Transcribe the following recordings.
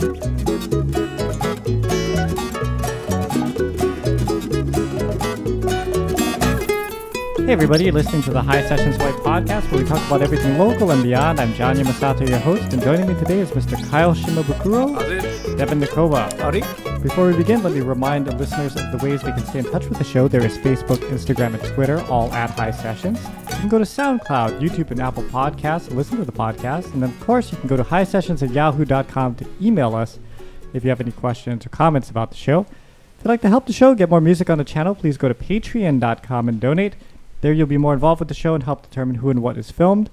Thank you. Hey everybody, you're listening to the High Sessions White podcast where we talk about everything local and beyond. I'm John Yamasato, your host, and joining me today is Mr. Kyle Shimabukuro, Devin Nikova. Howdy. Before we begin, let me remind the listeners of the ways they can stay in touch with the show. There is Facebook, Instagram, and Twitter, all at High Sessions. You can go to SoundCloud, YouTube, and Apple Podcasts, listen to the podcast. And of course, you can go to highsessions at yahoo.com to email us if you have any questions or comments about the show. If you'd like to help the show get more music on the channel, please go to patreon.com and donate. There you'll be more involved with the show and help determine who and what is filmed.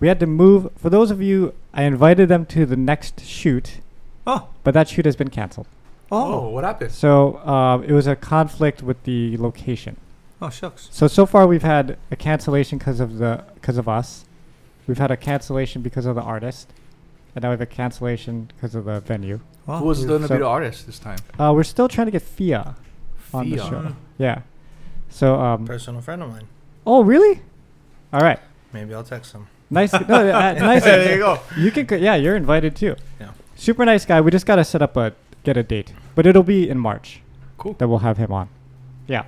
We had to move, for those of you, I invited them to the next shoot, Oh. but that shoot has been canceled. Oh. Oh, what happened? So uh, it was a conflict with the location. Oh, shucks. So so far we've had a cancellation because of the because of us. We've had a cancellation because of the artist, and now we have a cancellation because of the venue. Wow. Who was going to So- be the artist this time? Uh, we're still trying to get Fia on the Fia. show. Yeah. So um. personal friend of mine. Oh really? All right. Maybe I'll text him. Nice. no, uh, nice. there you go. You can. Yeah, you're invited too. Yeah. Super nice guy. We just gotta set up a get a date, but it'll be in March. Cool. that we'll have him on. Yeah.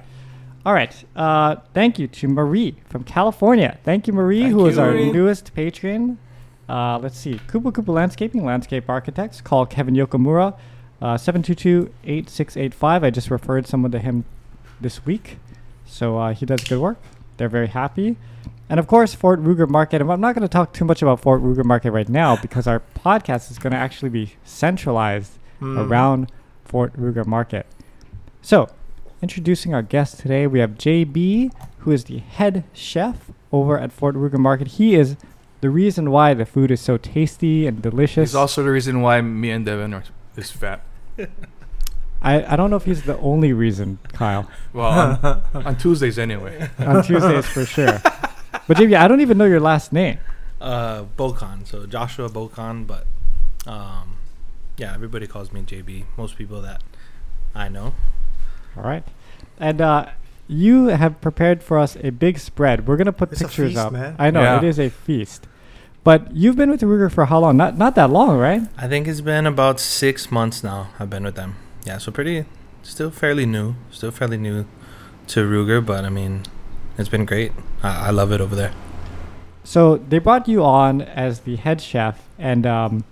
All right. Uh, thank you to Marie from California. Thank you, Marie, who is you, our Marie. newest patron. Uh, let's see. Kupa Kupa Landscaping, Landscape Architects. Call Kevin Yokomura, uh, 722-8685. I just referred someone to him this week. So uh, he does good work. They're very happy. And of course, Fort Ruger Market. And I'm not going to talk too much about Fort Ruger Market right now because our podcast is going to actually be centralized Hmm. around Fort Ruger Market. So, introducing our guest today, we have JB, who is the head chef over at Fort Ruger Market. He is the reason why the food is so tasty and delicious. It's also the reason why me and Devin are is fat. I, I don't know if he's the only reason, Kyle. Well, on, on Tuesdays anyway. On Tuesdays for sure. But JB, I don't even know your last name. Uh, Bokan. So Joshua Bokan, but um, yeah, everybody calls me JB. Most people that I know. All right. And uh, you have prepared for us a big spread. We're going to put It's a pictures feast, up. man. I know, Yeah. it is a feast. But you've been with the Ruger for how long? Not not that long, right? I think it's been about six months now. I've been with them. Yeah, so pretty, still fairly new. Still fairly new to Ruger, but I mean, it's been great. I, I love it over there. So they brought you on as the head chef, and um,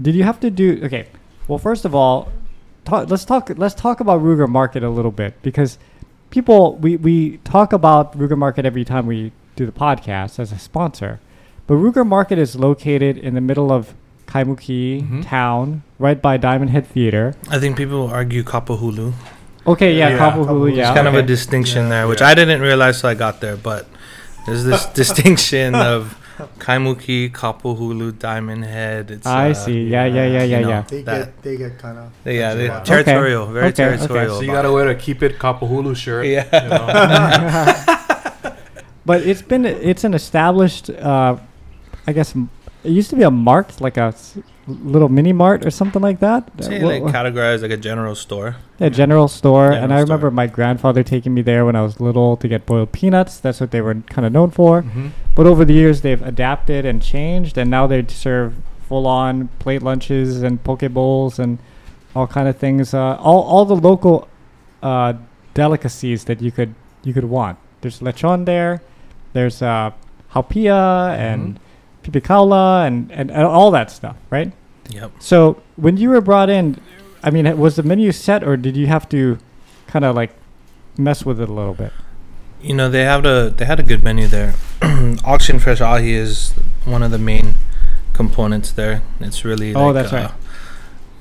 did you have to do? Okay, well, first of all, let's talk. Let's talk about Ruger Market a little bit because people we we talk about Ruger Market every time we do the podcast as a sponsor, but Ruger Market is located in the middle of Kaimuki Mhm. town, right by Diamond Head Theater. I think people argue Kapahulu. Okay, yeah, Yeah, Kapahulu, Kapahulu. yeah, It's kind of a distinction Yeah. there, which Yeah. I didn't realize till I got there. But there's this distinction of Kaimuki, Kapahulu, Diamond Head. It's, I uh, see. Yeah, yeah, yeah, you yeah, know, yeah. They that- get they get kind of Yeah, they Okay. territorial, very Okay, okay. territorial. So you gotta it. wear a keep it Kapahulu shirt. Yeah. You know? But it's been it's an established, uh, I guess m- it used to be a mart, like a s- little mini mart or something like that. Uh, Say wha- like wha- categorized like a general store. a general store, and I remember store. my grandfather taking me there when I was little to get boiled peanuts. That's what they were kind of known for. Mhm. But over the years, they've adapted and changed, and now they serve full-on plate lunches and poke bowls and all kind of things. Uh, all all the local uh, delicacies that you could you could want. There's lechon there. There's uh, haupia and pipikaula and, and and all that stuff, right? Yep. So when you were brought in, I mean, was the menu set, or did you have to kind of like mess with it a little bit? You know they have a they had a good menu there. Auction fresh ahi is one of the main components there. It's really Oh, like, that's uh, right.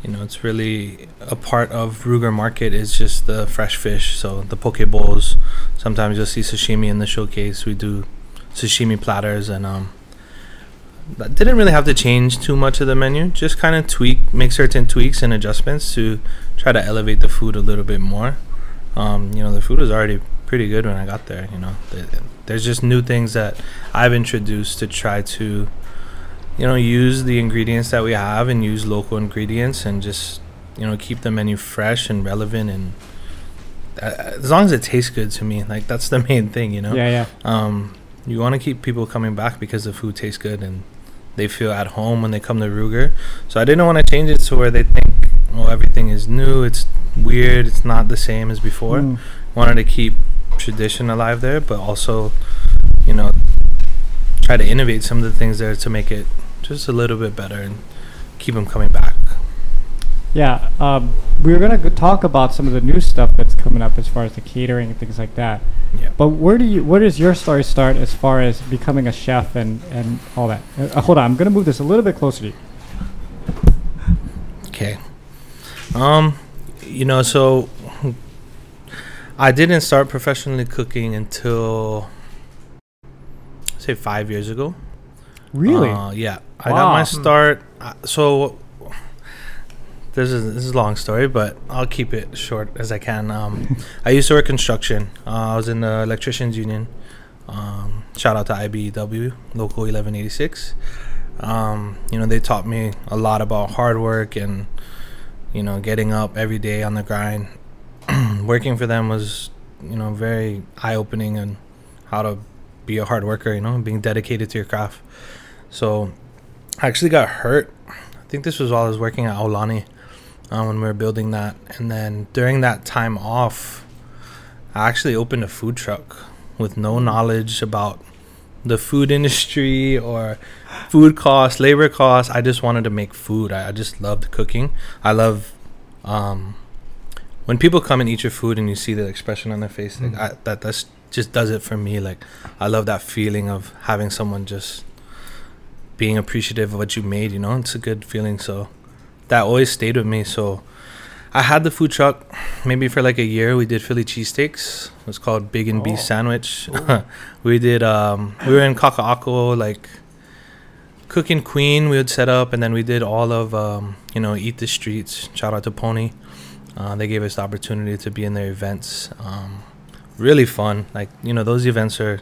You know, it's really a part of Ruger Market is just the fresh fish. So the poke bowls. Sometimes you'll see sashimi in the showcase. We do sashimi platters and um. Didn't really have to change too much of the menu. Just kind of tweak, make certain tweaks and adjustments to try to elevate the food a little bit more. Um, you know, the food was already pretty good when I got there. You know, there's just new things that I've introduced to try to, you know, use the ingredients that we have and use local ingredients and just, you know, keep the menu fresh and relevant and uh, as long as it tastes good to me, like that's the main thing. You know, Yeah, yeah. um, you want to keep people coming back because the food tastes good and they feel at home when they come to Ruger. So I didn't want to change it to where they think, oh, everything is new. It's weird. It's not the same as before. Mm. Wanted to keep tradition alive there, but also, you know, try to innovate some of the things there to make it just a little bit better and keep them coming back. Yeah, um, we were gonna go talk about some of the new stuff that's coming up as far as the catering and things like that. Yeah. But where do you, where does your story start as far as becoming a chef and and all that? Uh, uh, hold on, I'm gonna move this a little bit closer to you. Okay. Um, you know, so I didn't start professionally cooking until say five years ago. Really? Uh, yeah, I got my start. Uh, so this is this is a long story, but I'll keep it short as I can. Um, I used to work construction. Uh, I was in the electricians union. Um, shout out to IBEW, local 1186. Um, you know, they taught me a lot about hard work and you know getting up every day on the grind. Working for them was you know very eye opening and how to be a hard worker. You know, being dedicated to your craft. So I actually got hurt. I think this was while I was working at Aulani uh, when we were building that. And then during that time off, I actually opened a food truck with no knowledge about the food industry or food costs, labor costs. I just wanted to make food. I, I just loved cooking. I love um, when people come and eat your food and you see the expression on their face. Like Mm. I, that that's just does it for me. Like I love that feeling of having someone just being appreciative of what you made. You know, it's a good feeling. So that always stayed with me. So I had the food truck maybe for like a year. We did Philly cheesesteaks. It was called Big and Oh. Beef Sandwich. we did. Um, we were in Kaka'ako, like cooking queen. We would set up, and then we did all of um, you know eat the streets. Shout out to Pony. Uh, they gave us the opportunity to be in their events. Um, really fun. Like you know those events are.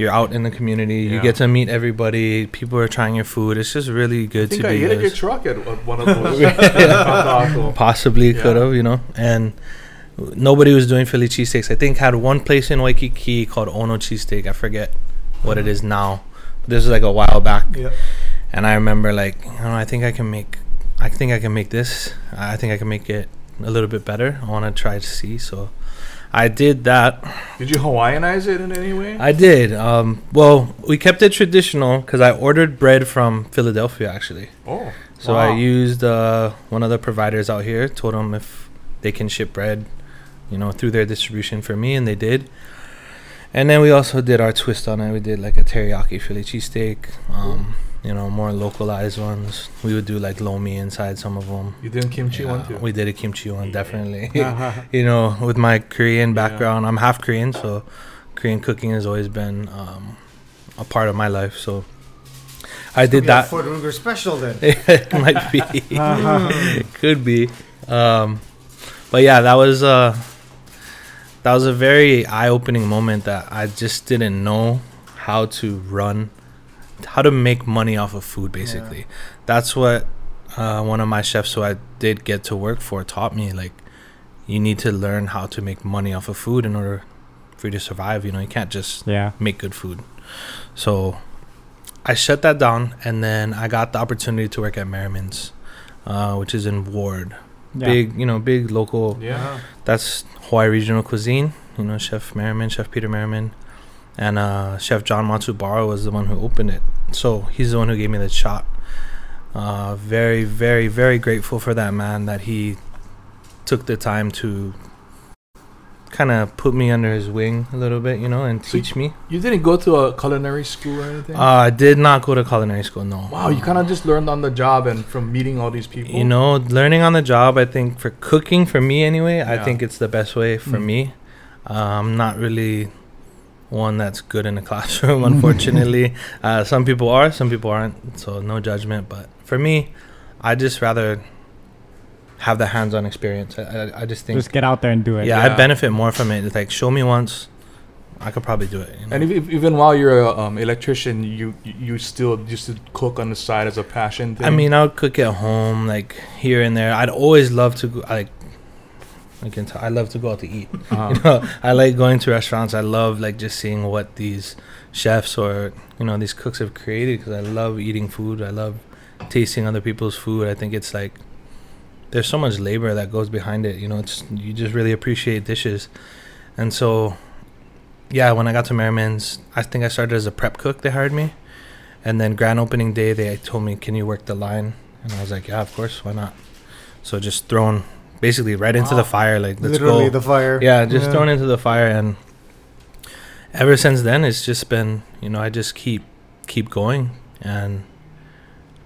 You're out in the community. You get to meet everybody. People are trying your food. It's just really I good think to I be. hit your with. truck at at one of those. Yeah. Possibly Yeah. could have, you know. And nobody was doing Philly cheesesteaks. I think had one place in Waikiki called Ono Cheesesteak. I forget what it mm. is now. This is like a while back. Yeah. And I remember like, I don't know, I think I can make I think I can make this. I think I can make it a little bit better. I want to try to see. So I did that. Did you Hawaiianize it in any way? I did. Um, well, we kept it traditional because I ordered bread from Philadelphia actually. oh. So wow. I used uh, one of the providers out here, told them if they can ship bread, you know, through their distribution for me, and they did. And then we also did our twist on it. We did like a teriyaki Philly cheesesteak, um, you know, more localized ones. We would do like lomi inside some of them. You did kimchi one too. We did a kimchi one, Yeah. definitely. You know, with my Korean Yeah. background, I'm half Korean, so Korean cooking has always been um, a part of my life. So I did Yeah, that. Fort Ruger special then. it might be. It could be. Um, but yeah, that was uh, that was a very eye-opening moment that I just didn't know how to run, how to make money off of food. Basically, that's what uh, one of my chefs who I did get to work for taught me. Like, you need to learn how to make money off of food in order for you to survive. You know, you can't just Yeah. make good food. So I shut that down, and then I got the opportunity to work at Merriman's, uh, which is in Ward. Yeah. Big, you know, big local. yeah. That's Hawaii regional cuisine. You know, Chef Merriman, Chef Peter Merriman, and uh, Chef Jon Matsubara was the one who opened it. So he's the one who gave me the shot. Uh, very, very, very grateful for that man that he took the time to kind of put me under his wing a little bit, you know, and So teach me. You didn't go to a culinary school or anything? Uh, I did not go to culinary school. No. wow, you kind of just learned on the job and from meeting all these people. You know, learning on the job. I think for cooking, for me anyway, I think it's the best way for Mm. me. Uh, I'm not really one that's good in a classroom, unfortunately. uh, some people are, some people aren't. So no judgment. But for me, I just rather have the hands-on experience. I, I, I just think, Just get out there and do it. yeah, I benefit more from it. It's like show me once, I could probably do it. You know? And if, if, even while you're an um, electrician, you you you still used to cook on the side as a passion thing. I mean, I would cook at home, like here and there. I'd always love to go, like I can tell. I love to go out to eat. Uh, You know, I like going to restaurants. I love like just seeing what these chefs or you know these cooks have created because I love eating food. I love tasting other people's food. I think it's like there's so much labor that goes behind it. You know, it's you just really appreciate dishes, and so yeah, when I got to Merriman's, I think I started as a prep cook. They hired me, and then grand opening day they told me, "Can you work the line?" And I was like, "Yeah, of course, why not?" So just thrown basically right into the fire. Like let's Literally go. the fire. Yeah, just thrown into the fire, and ever since then, it's just been you know I just keep keep going and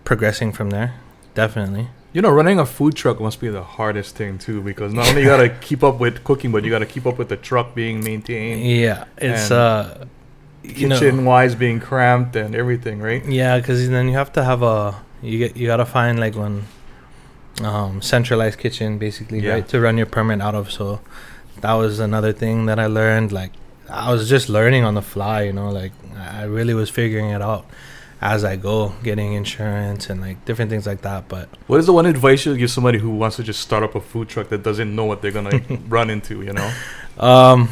progressing from there. Definitely. you know, running a food truck must be the hardest thing too, because not only you gotta keep up with cooking, but you gotta keep up with the truck being maintained, Yeah, it's uh, you know, kitchen wise being cramped and everything, right? yeah, because then you have to have a you get you gotta find like one um centralized kitchen basically Yeah. right to run your permit out of. So that was another thing that I learned. Like I was just learning on the fly, you know, like I really was figuring it out as I go, getting insurance and like different things like that. But What is the one advice you give somebody who wants to just start up a food truck that doesn't know what they're gonna run into? You know, Um,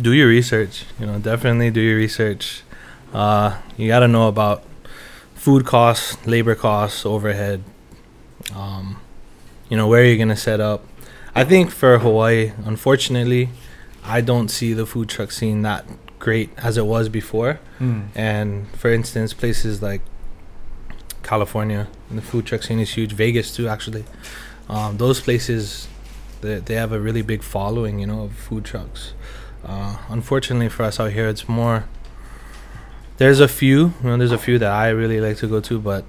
do your research. You know, definitely do your research. Uh, you got to know about food costs, labor costs, overhead. Um, you know, where you're gonna set up. I think for Hawaii, unfortunately, I don't see the food truck scene that great as it was before. And for instance, places like California, the food truck scene is huge. Vegas too, actually. Um, those places, they, they have a really big following, you know, of food trucks. Uh, unfortunately for us out here, it's more. There's a few, you know, there's a few that I really like to go to, but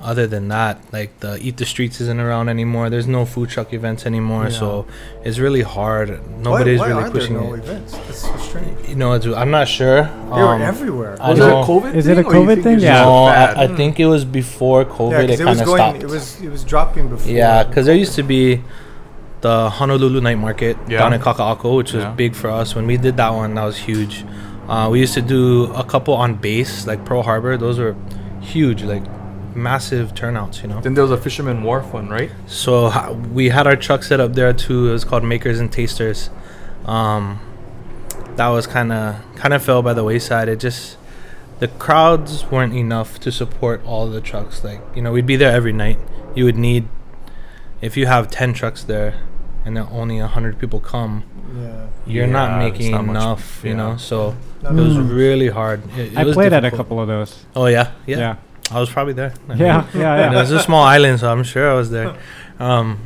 other than that, like the Eat the Streets isn't around anymore. There's no food truck events anymore, Yeah. so it's really hard. Why- Nobody's why really aren't there pushing no it. events? That's so strange. You know, it's, I'm not sure. They were Um, everywhere. Was it a COVID? Is it a thing, COVID thing? Yeah. No. I, I think it was before COVID. yeah, it it, kind was of going. stopped. It was it was dropping before. Yeah, because there used to be the Honolulu Night Market Yeah. down in Kaka'ako, which was Yeah. big for us. When we did that one, that was huge. Uh, we used to do a couple on base, like Pearl Harbor. Those were huge, like massive turnouts, you know. Then there was a Fisherman Wharf one, right? So ha- we had our truck set up there too. It was called Makers and Tasters. Um, that was kind of kind of fell by the wayside. It just the crowds weren't enough to support all the trucks. Like you know, we'd be there every night. You would need if you have ten trucks there, and then only hundred people come. Yeah. You're Yeah, not making not much- enough, you yeah. know. So Not it was really hard. It, it I was played at a couple of those. Oh yeah, yeah, Yeah. I was probably there. I mean, Yeah. Yeah. it Yeah. was a small island, so I'm sure I was there. Um,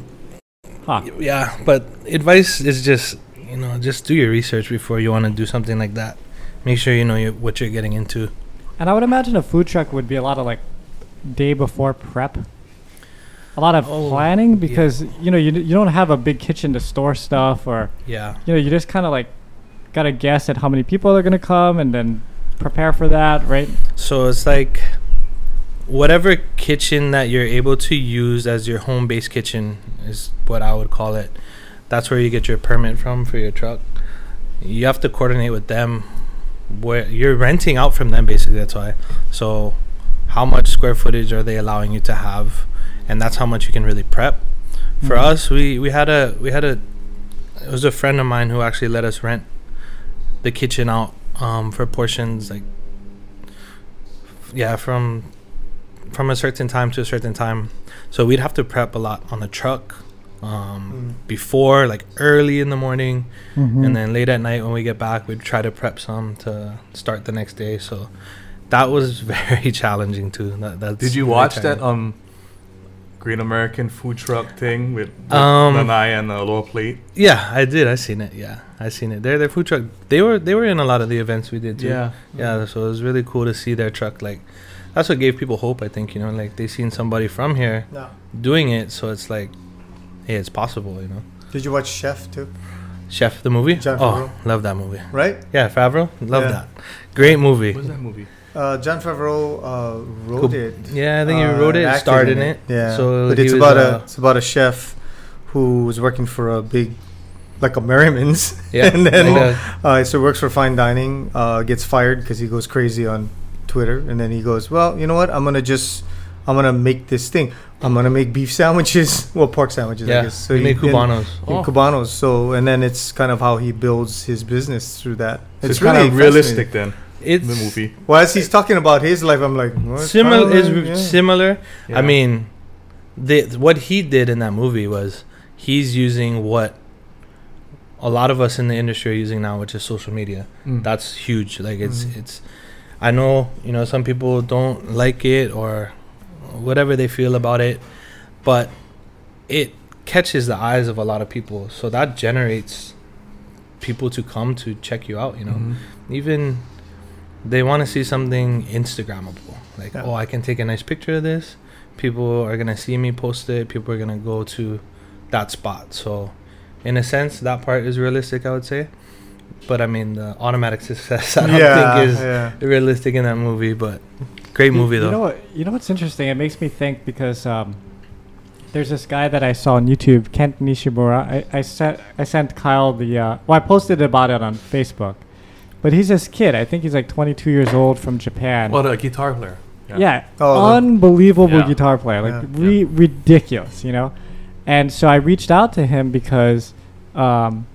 Huh. yeah, but advice is just you know just do your research before you want to do something like that. Make sure you know you what you're getting into. And I would imagine a food truck would be a lot of like day before prep. A lot of Oh, planning because you know you you don't have a big kitchen to store stuff or Yeah, you know you just kind of like got to guess at how many people are going to come and then prepare for that, right? so it's like whatever kitchen that you're able to use as your home base kitchen is what I would call it. That's where you get your permit from for your truck. You have to coordinate with them. Where you're renting out from them, basically. That's why. So, how much square footage are they allowing you to have, and that's how much you can really prep. For Mhm. us, we we had a we had a it was a friend of mine who actually let us rent the kitchen out um, for portions like yeah from from a certain time to a certain time. So we'd have to prep a lot on the truck um, Mm. before, like early in the morning, Mm-hmm. and then late at night when we get back, we'd try to prep some to start the next day. So that was very challenging too. That, that's Did you watch that um Great American food truck thing with, with Um, Lanai and the Aloha Plate? yeah, I did. I seen it. Yeah, I seen it. Their their food truck. They were they were in a lot of the events we did too. Yeah, yeah. So it was really cool to see their truck. Like that's what gave people hope. I think you know, like they seen somebody from here No. doing it. So it's like, hey, it's possible. You know. Did you watch Chef too? Chef, the movie. Jon oh, Favreau. love that movie. Right. Yeah, Favreau, love Yeah. that. Great movie. What was that movie? Uh, Jon Favreau uh, wrote Cool. it. Yeah, I think he uh, wrote it, acted starred in it. Yeah. So but it's about uh, a it's about a chef who was working for a big, like a Merriman's. Yeah, and then uh, so works for fine dining. Uh, gets fired because he goes crazy on Twitter, and then he goes, "Well, you know what? I'm gonna just I'm gonna make this thing. I'm gonna make beef sandwiches, well, pork sandwiches. I yeah, guess. So we make he- and- cubanos. in Oh. Cubanos. So and then it's kind of how he builds his business through that. So it's, really fascinating. realistic then. It's The movie. Well, as he's talking about his life, I'm like, well, similar. Is yeah. similar. Yeah. I mean, the what he did in that movie was he's using what a lot of us in the industry are using now, which is social media. Mm. That's huge. Like it's Mhm. it's. I know you know some people don't like it or whatever they feel about it, but it catches the eyes of a lot of people. So that generates people to come to check you out. You know, Mhm. even they want to see something Instagrammable. Like, Yeah. oh, I can take a nice picture of this. People are gonna see me post it. People are gonna go to that spot. So, in a sense, that part is realistic. I would say, but I mean, the automatic success I don't yeah, think is yeah. realistic in that movie. But great movie you, though. You know what? You know what's interesting? It makes me think because um, there's this guy that I saw on YouTube, Kent Nishimura. I, I sent I sent Kyle the uh, well, I posted about it on Facebook, but he's this kid. I think he's like 22 years old from Japan. Well, a guitar player. yeah, Oh, unbelievable Yeah. guitar player, like Yeah. re- ridiculous, you know. And so I reached out to him because um,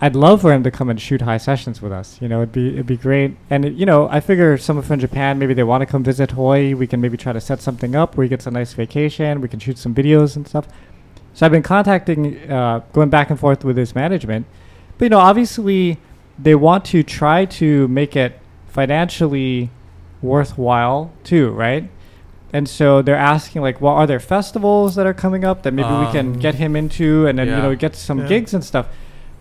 I'd love for him to come and shoot high sessions with us. You know, it'd be it'd be great. And it, you know, I figure someone from Japan, maybe they want to come visit Hawaii. We can maybe try to set something up where he gets a nice vacation. We can shoot some videos and stuff. So I've been contacting, uh, going back and forth with his management. But you know, obviously, they want to try to make it financially worthwhile too, right? And so they're asking like, well, are there festivals that are coming up that maybe we can Um, get him into, and then you know get some Yeah. gigs and stuff.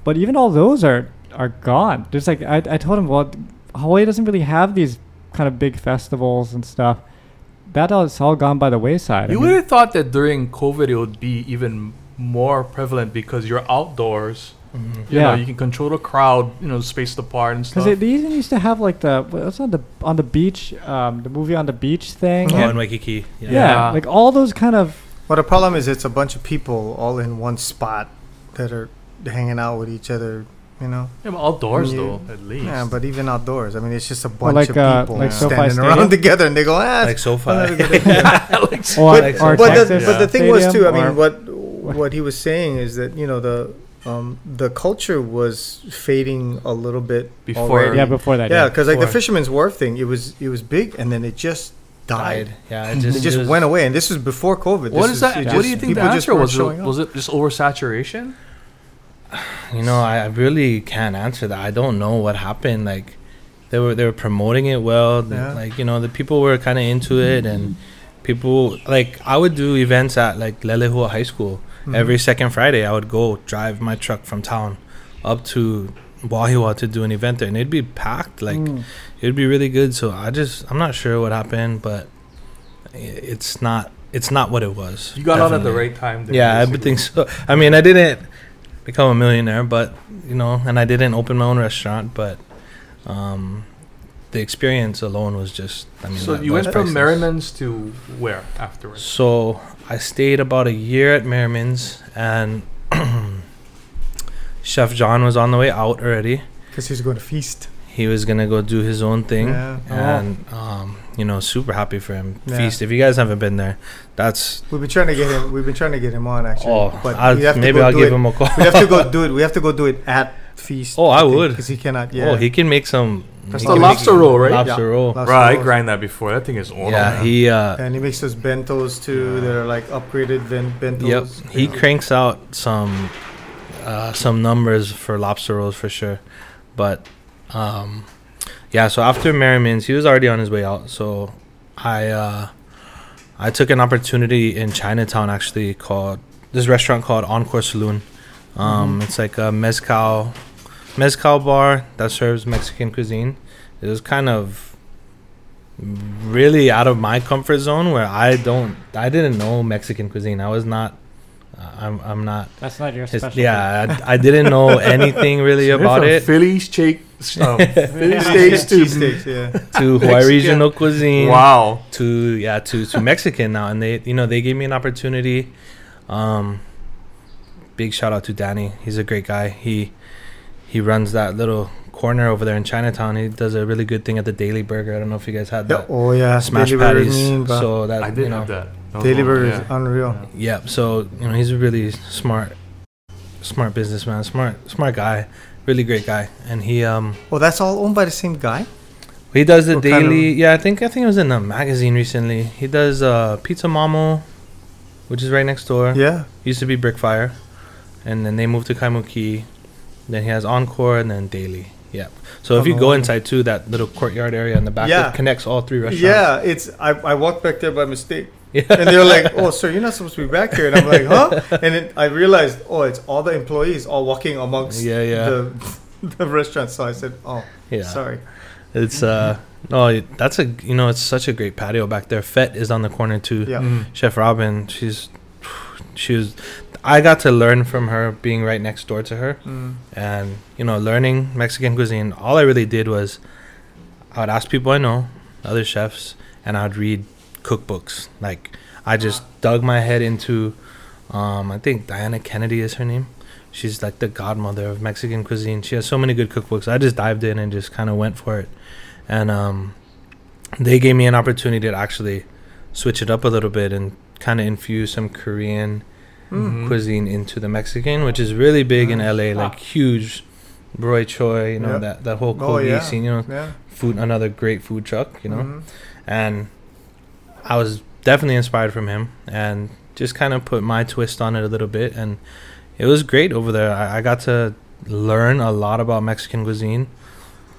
But even all those are are gone. There's like I, I told him, well, Hawaii doesn't really have these kind of big festivals and stuff. That all, it's all gone by the wayside. I You mean- would have thought that during COVID it would be even more prevalent because you're outdoors. Mhm. You Yeah. know, you can control the crowd. You know, spaced apart and stuff. Because they even used to have like the what's on the on the beach, um, the movie on the beach thing. Oh, and- in Waikiki. yeah. Yeah. like all those kind of Well, the problem is it's a bunch of people all in one spot that are hanging out with each other. You know. yeah, but outdoors Yeah. though, at least. Yeah, but even outdoors, I mean, it's just a Well, bunch like, of uh, people like SoFi standing Stadium? around together, and they go, ah, Like SoFi. another good idea." Like, or, Like but, the, Texas but the thing was too. I mean, what what he was saying is that you know the um, the culture was fading a little bit Before- already. yeah before that. yeah, because like the Fisherman's Wharf thing, it was it was big, and then it just died. Died. Yeah, it just, It just was- went away, and this was before COVID. what This is that? What just- do you think the answer weren't was? showing. Was it just oversaturation? You know, I, I really can't answer that. I don't know what happened. Like, they were they were promoting it well. the- Yeah. Like you know, the people were kind of into it, and people like I would do events at like Leilehua High School Mhm. every second Friday. I would go drive my truck from town up to Wahiawa to do an event there, and it'd be packed. Like Mm. it'd be really good. So I just I'm not sure what happened, but it's not it's not what it was. You got out at the right time. then, Yeah, I basically. would think so. I mean, I didn't become a millionaire, but you know, and I didn't open my own restaurant, but um, the experience alone was just. I mean, So that- you went was from priceless. Merriman's to where afterwards? So I stayed about a year at Merriman's, and Chef John was on the way out already. because he's going to feast. He was gonna go do his own thing, Yeah. and um, you know, super happy for him. Yeah. Feast. If you guys haven't been there, that's We've been trying to get him. We've been trying to get him on actually. oh, but I'll, have to maybe go I'll give it. him a call. We have to go do it. We have to go do it at feast. Oh, I would. because he cannot. Yeah. Oh, he can make some. That's the lobster roll, right? Lobster Yeah. roll. Lobster Right, I grind that before. That thing is awesome. Yeah, he. Uh, And he makes those bentos too. that are like upgraded ben- bentos. yep, he Yeah. cranks out some, uh, some numbers for lobster rolls for sure, but, um, yeah. So after Merriman's, he was already on his way out. So, I, uh, I took an opportunity in Chinatown actually called this restaurant called Encore Saloon. Um, Mhm. it's like a mezcal, mezcal bar that serves Mexican cuisine. It was kind of really out of my comfort zone where I don't, I didn't know Mexican cuisine. I was not, I'm, I'm not. That's not your specialty. yeah, I, I didn't know anything really about it. Philly's cheek, um, Philly Yeah. steaks to Cheesesteaks, yeah. to Hawaii Mexican. regional cuisine. wow. to yeah to to Mexican now, and they you know they gave me an opportunity. Um, big shout out to Danny. He's a great guy. He he runs that little corner over there in Chinatown. He does a really good thing at the Daily Burger. I don't know if you guys had Yeah, that. oh yeah, Smash Daily Burger patties. mean, So that I you did know, have that. That Daily one, Burger yeah. is unreal. Yeah, so you know he's a really smart, smart businessman, smart, smart guy, really great guy, and he um Oh, that's all owned by the same guy. he does the What kind daily. of- yeah, I think I think it was in a magazine recently. He does uh Pizza Mamo, which is right next door. Yeah. Used to be Brickfire, and then they moved to Kaimuki. Then he has Encore and then Daily. Yeah. So if you go Oh. inside too, that little courtyard area in the back, Yeah. it connects all three restaurants. Yeah, it's I, I walked back there by mistake. Yeah. And they're like, "Oh, sir, you're not supposed to be back here." And I'm like, "Huh?" And then I realized, "Oh, it's all the employees all walking amongst Yeah, yeah. the the restaurant." So I said, "Oh, yeah. sorry." It's uh oh that's a you know it's such a great patio back there. Fête is on the corner too. Yeah. Mhm. Chef Robin, she's she was. I got to learn from her being right next door to her, Mm. and you know learning Mexican cuisine. All I really did was I would ask people I know, other chefs, and I'd read cookbooks. Like I just dug my head into. Um, I think Diana Kennedy is her name. She's like the godmother of Mexican cuisine. She has so many good cookbooks. I just dived in and just kind of went for it, and um, they gave me an opportunity to actually switch it up a little bit and kind of infuse some Korean Mm. Mhm. cuisine into the Mexican, which is really big in LA, like huge. Roy Choi, you know Yep. that that whole Oh Kogi yeah. scene, you know, Yeah. food, another great food truck, you know, Mhm. and I was definitely inspired from him, and just kind of put my twist on it a little bit, and it was great over there. I, I got to learn a lot about Mexican cuisine,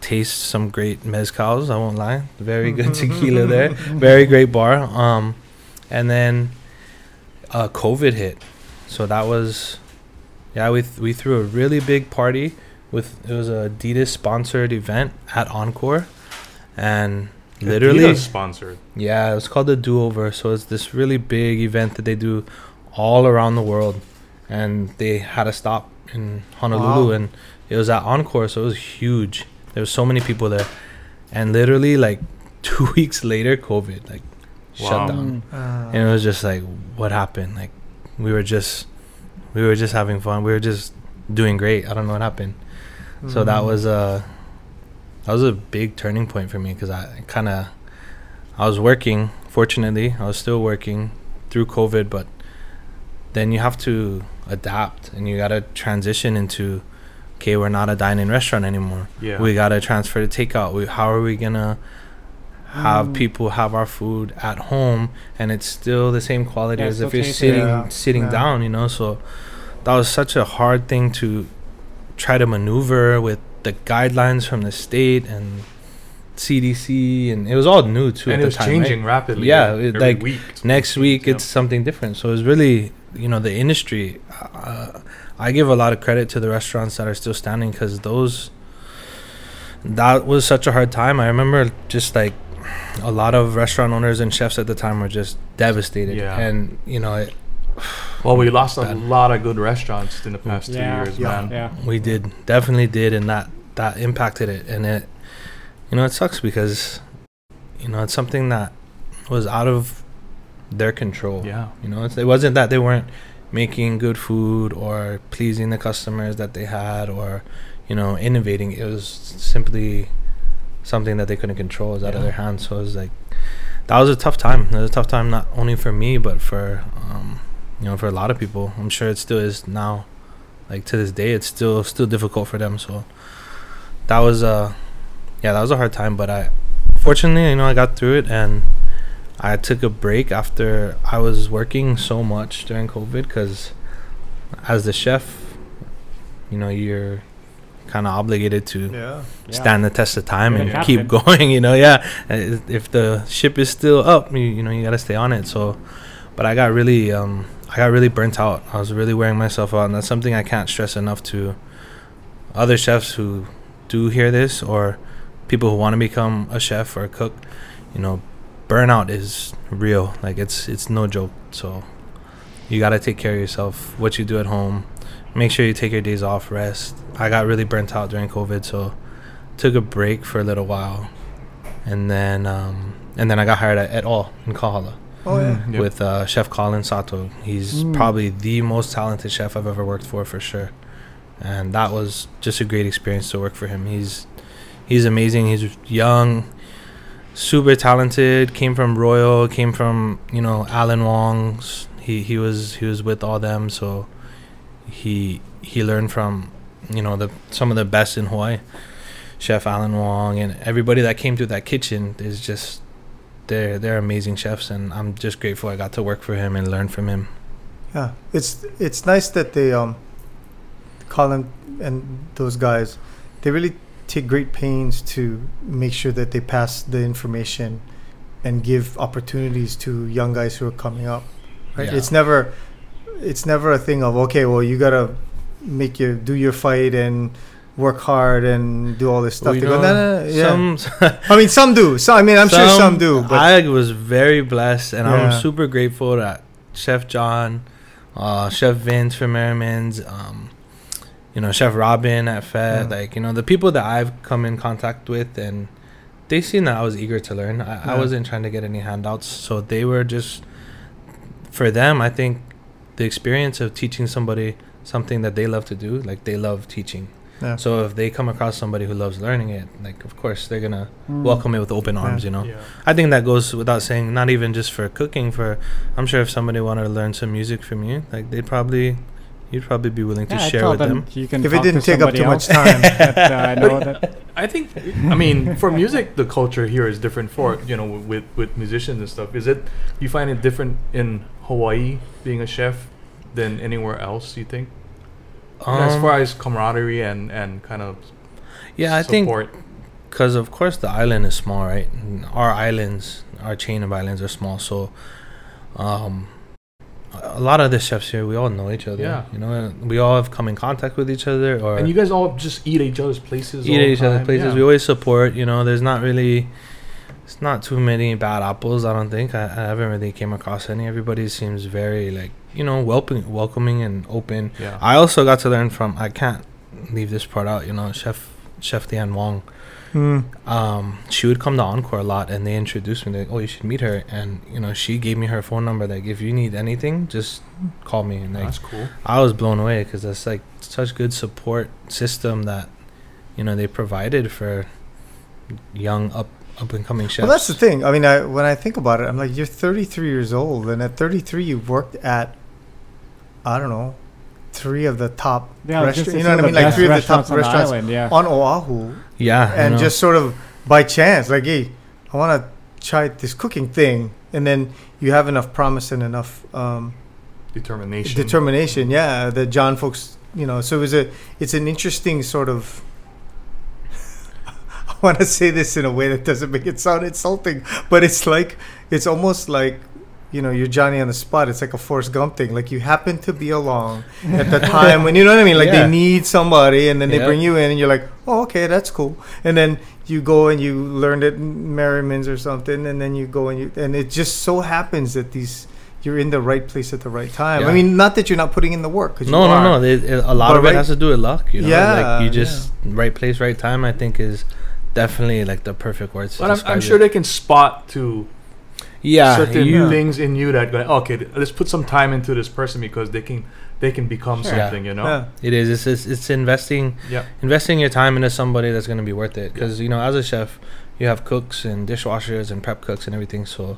taste some great mezcals. I won't lie, very good tequila there, very great bar. Um, and then uh, COVID hit, so that was yeah we th- we threw a really big party with it was a Adidas sponsored event at Encore, and literally Adidas sponsored. yeah, it was called the Do Over. So it's this really big event that they do all around the world, and they had a stop in Honolulu, Wow. and it was at Encore, so it was huge. There was so many people there, and literally like two weeks later, COVID like Wow. shut down, Mm. Uh, and it was just like, what happened? Like we were just we were just having fun. We were just doing great. I don't know what happened. So that mm. was a that was a big turning point for me because I kind of I was working. Fortunately, I was still working through COVID, but then you have to adapt and you gotta transition into okay, we're not a dine-in restaurant anymore. Yeah. We gotta transfer to takeout. We, how are we gonna have Mm. people have our food at home and it's still the same quality Yeah, as if you're sitting Yeah, sitting yeah. down, you know? So that was such a hard thing to try to maneuver with the guidelines from the state and CDC and it was all new too and at it was the time. right? changing rapidly. Yeah, every it, like, week. Next week Yeah. it's something different. So it's really, you know, the industry. Uh, I give a lot of credit to the restaurants that are still standing because those. That was such a hard time. I remember just like a lot of restaurant owners and chefs at the time were just devastated. Yeah. And you know, it, Well, we lost a lot of good restaurants in the past two years, Yeah. man. Yeah. we did definitely did, and that that impacted it. And it, you know, it sucks because, you know, it's something that was out of their control. Yeah. You know, it's, it wasn't that they weren't making good food or pleasing the customers that they had or, you know, innovating. It was simply something that they couldn't control. It was out of their hands. So it was like, that was a tough time. It was a tough time not only for me, but for, um, you know, for a lot of people. I'm sure it still is now. Like to this day, it's still still difficult for them. So that was uh, yeah, that was a hard time. But I, fortunately, you know, I got through it and I took a break after I was working so much during COVID because as the chef, you know, you're kind of obligated to Yeah. stand the test of time and the keep going. You know, yeah. Uh, If the ship is still up, you, you know, you gotta stay on it. So, but I got really, um, I got really burnt out. I was really wearing myself out, and that's something I can't stress enough to other chefs who do hear this or people who want to become a chef or a cook. You know, burnout is real. Like it's it's no joke. So you got to take care of yourself. What you do at home, make sure you take your days off, rest. I got really burnt out during COVID, so took a break for a little while, and then um, and then I got hired at Et Al in Kahala Oh yeah. Mm, yep. with uh, Chef Colin Sato. He's Mm. probably the most talented chef I've ever worked for, for sure. And that was just a great experience to work for him. He's he's amazing. He's young, super talented. Came from Royal. Came from you know Alan Wong's. He he was he was with all them. So he he learned from you know the some of the best in Hawaii. Chef Alan Wong and everybody that came through that kitchen is just they're they're amazing chefs and I'm just grateful I got to work for him and learn from him. Yeah, it's it's nice that they um, Colin and those guys, they really take great pains to make sure that they pass the information and give opportunities to young guys who are coming up. Right? Yeah. It's never it's never a thing of okay, well you gotta make your do your fight and work hard and do all this stuff. Well, They go, know, "No, no, no," yeah. Some I mean, some do. So I mean, I'm sure some do. But I was very blessed, and Yeah. I'm super grateful that Chef John, uh, Chef Vince from Merriman's, um, you know, Chef Robin at Fête, Yeah. like you know, the people that I've come in contact with, and they seen that I was eager to learn. I, I wasn't trying to get any handouts, so they were just for them. I think the experience of teaching somebody something that they love to do, like they love teaching. Yeah. So if they come across somebody who loves learning it, like of course they're gonna Mm. welcome it with open arms. Yeah. You know. Yeah. I think that goes without saying. Not even just for cooking. For I'm sure if somebody wanted to learn some music from you, like they'd probably, you'd probably be willing to Yeah, share with them. You can if it didn't take up somebody too much time, that, uh, I know that. I think, I mean, for music, the culture here is different. For you know, with with musicians and stuff, is it? You find it different in Hawaii being a chef than anywhere else? You think, as Um, far as camaraderie and and kind of yeah, I think support. because of course the island is small, right? Our islands, our chain of islands are small, so um, a lot of the chefs here, we all know each other. Yeah. you know, we all have come in contact with each other, or and you guys all just eat at each other's places. eat at each other's places. Yeah. We always support. You know, there's not really, it's not too many bad apples. I don't think. I, I haven't really came across any. Everybody seems very like you know welcoming, welcoming and open. yeah. I also got to learn from. I can't leave this part out. You know, Chef Chef Lee Anne Wong. Mm. Um, she would come to Encore a lot, and they introduced me. Like, oh, you should meet her, and you know, she gave me her phone number. Like, if you need anything, just call me. And like, That's cool. I was blown away because that's like such good support system that you know they provided for young up up and coming chefs. Well, that's the thing. I mean, I, when I think about it, I'm like, you're 33 years old, and at 33, you've worked at, I don't know, three of the top Yeah, restaurants. You know what I mean? Like three of the top restaurants on the island, yeah. on Oahu, yeah, and know. just sort of by chance, like, hey, I want to try this cooking thing, and then you have enough promise and enough um, Determination. determination, yeah, that John folks, you know. So it was a, it's an interesting sort of. I want to say this in a way that doesn't make it sound insulting, but it's like it's almost like you know you're Johnny on the spot. It's like a Forrest Gump thing. Like you happen to be along at the time when you know what I mean. Like Yeah. they need somebody, and then they bring you in, and you're like, oh, okay, that's cool. And then you go and you learned at Merriman's or something, and then you go and you and it just so happens that these you're in the right place at the right time. I mean, not that you're not putting in the work. 'cause no, you no, are. no. They, it- a lot But of right- it has to do with luck. You know, Yeah, like you just right place, right time. I think is definitely like the perfect words. to But I'm, I'm sure it. they can spot to yeah, certain you, things in you that like, okay, th- let's put some time into this person because they can they can become Sure. Yeah. something. You know. Yeah. it is. It's, it's it's investing Yeah. investing your time into somebody that's going to be worth it because you know as a chef you have cooks and dishwashers and prep cooks and everything so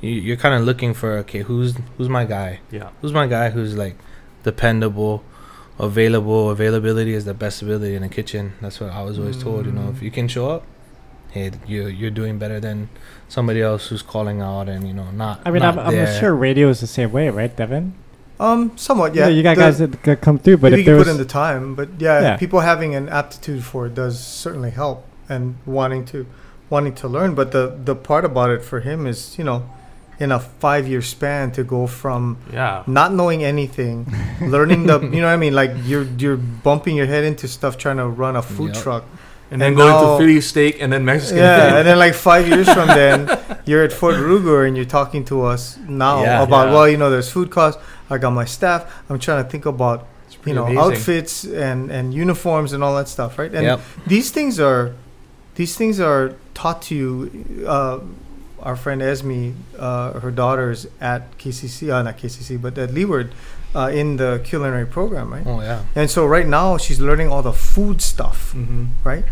you, you're kind of looking for okay who's who's my guy Yeah. who's my guy who's like dependable available availability is the best ability in a kitchen that's what i was always told you know mm. if you can show up hey you you're doing better than somebody else who's calling out and you know not I mean, not I'm, I'm sure radio is the same way, right, Devin? Um, somewhat, Yeah, yeah. you got The- guys that could come through, but if if you there put in the time, but yeah, Yeah. people having an aptitude for it does certainly help and wanting to wanting to learn. But the the part about it for him is, you know, in a five year span to go from Yeah. not knowing anything, learning the you know what I mean, like you're you're bumping your head into stuff trying to run a food Yep. truck. And then And going now- to Philly steak and then Mexican. Yeah, food. and then like five years from then, you're at Fort Ruger and you're talking to us now Yeah. about Yeah. well, you know, there's food costs. I got my staff. I'm trying to think about you know amazing. outfits and and uniforms and all that stuff, right? And yep these things are these things are taught to you. Uh, our friend Esme, uh, her daughter's at KCC, uh, not KCC, but at Leeward, uh, in the culinary program, right? oh yeah And so right now she's learning all the food stuff, Mhm. right?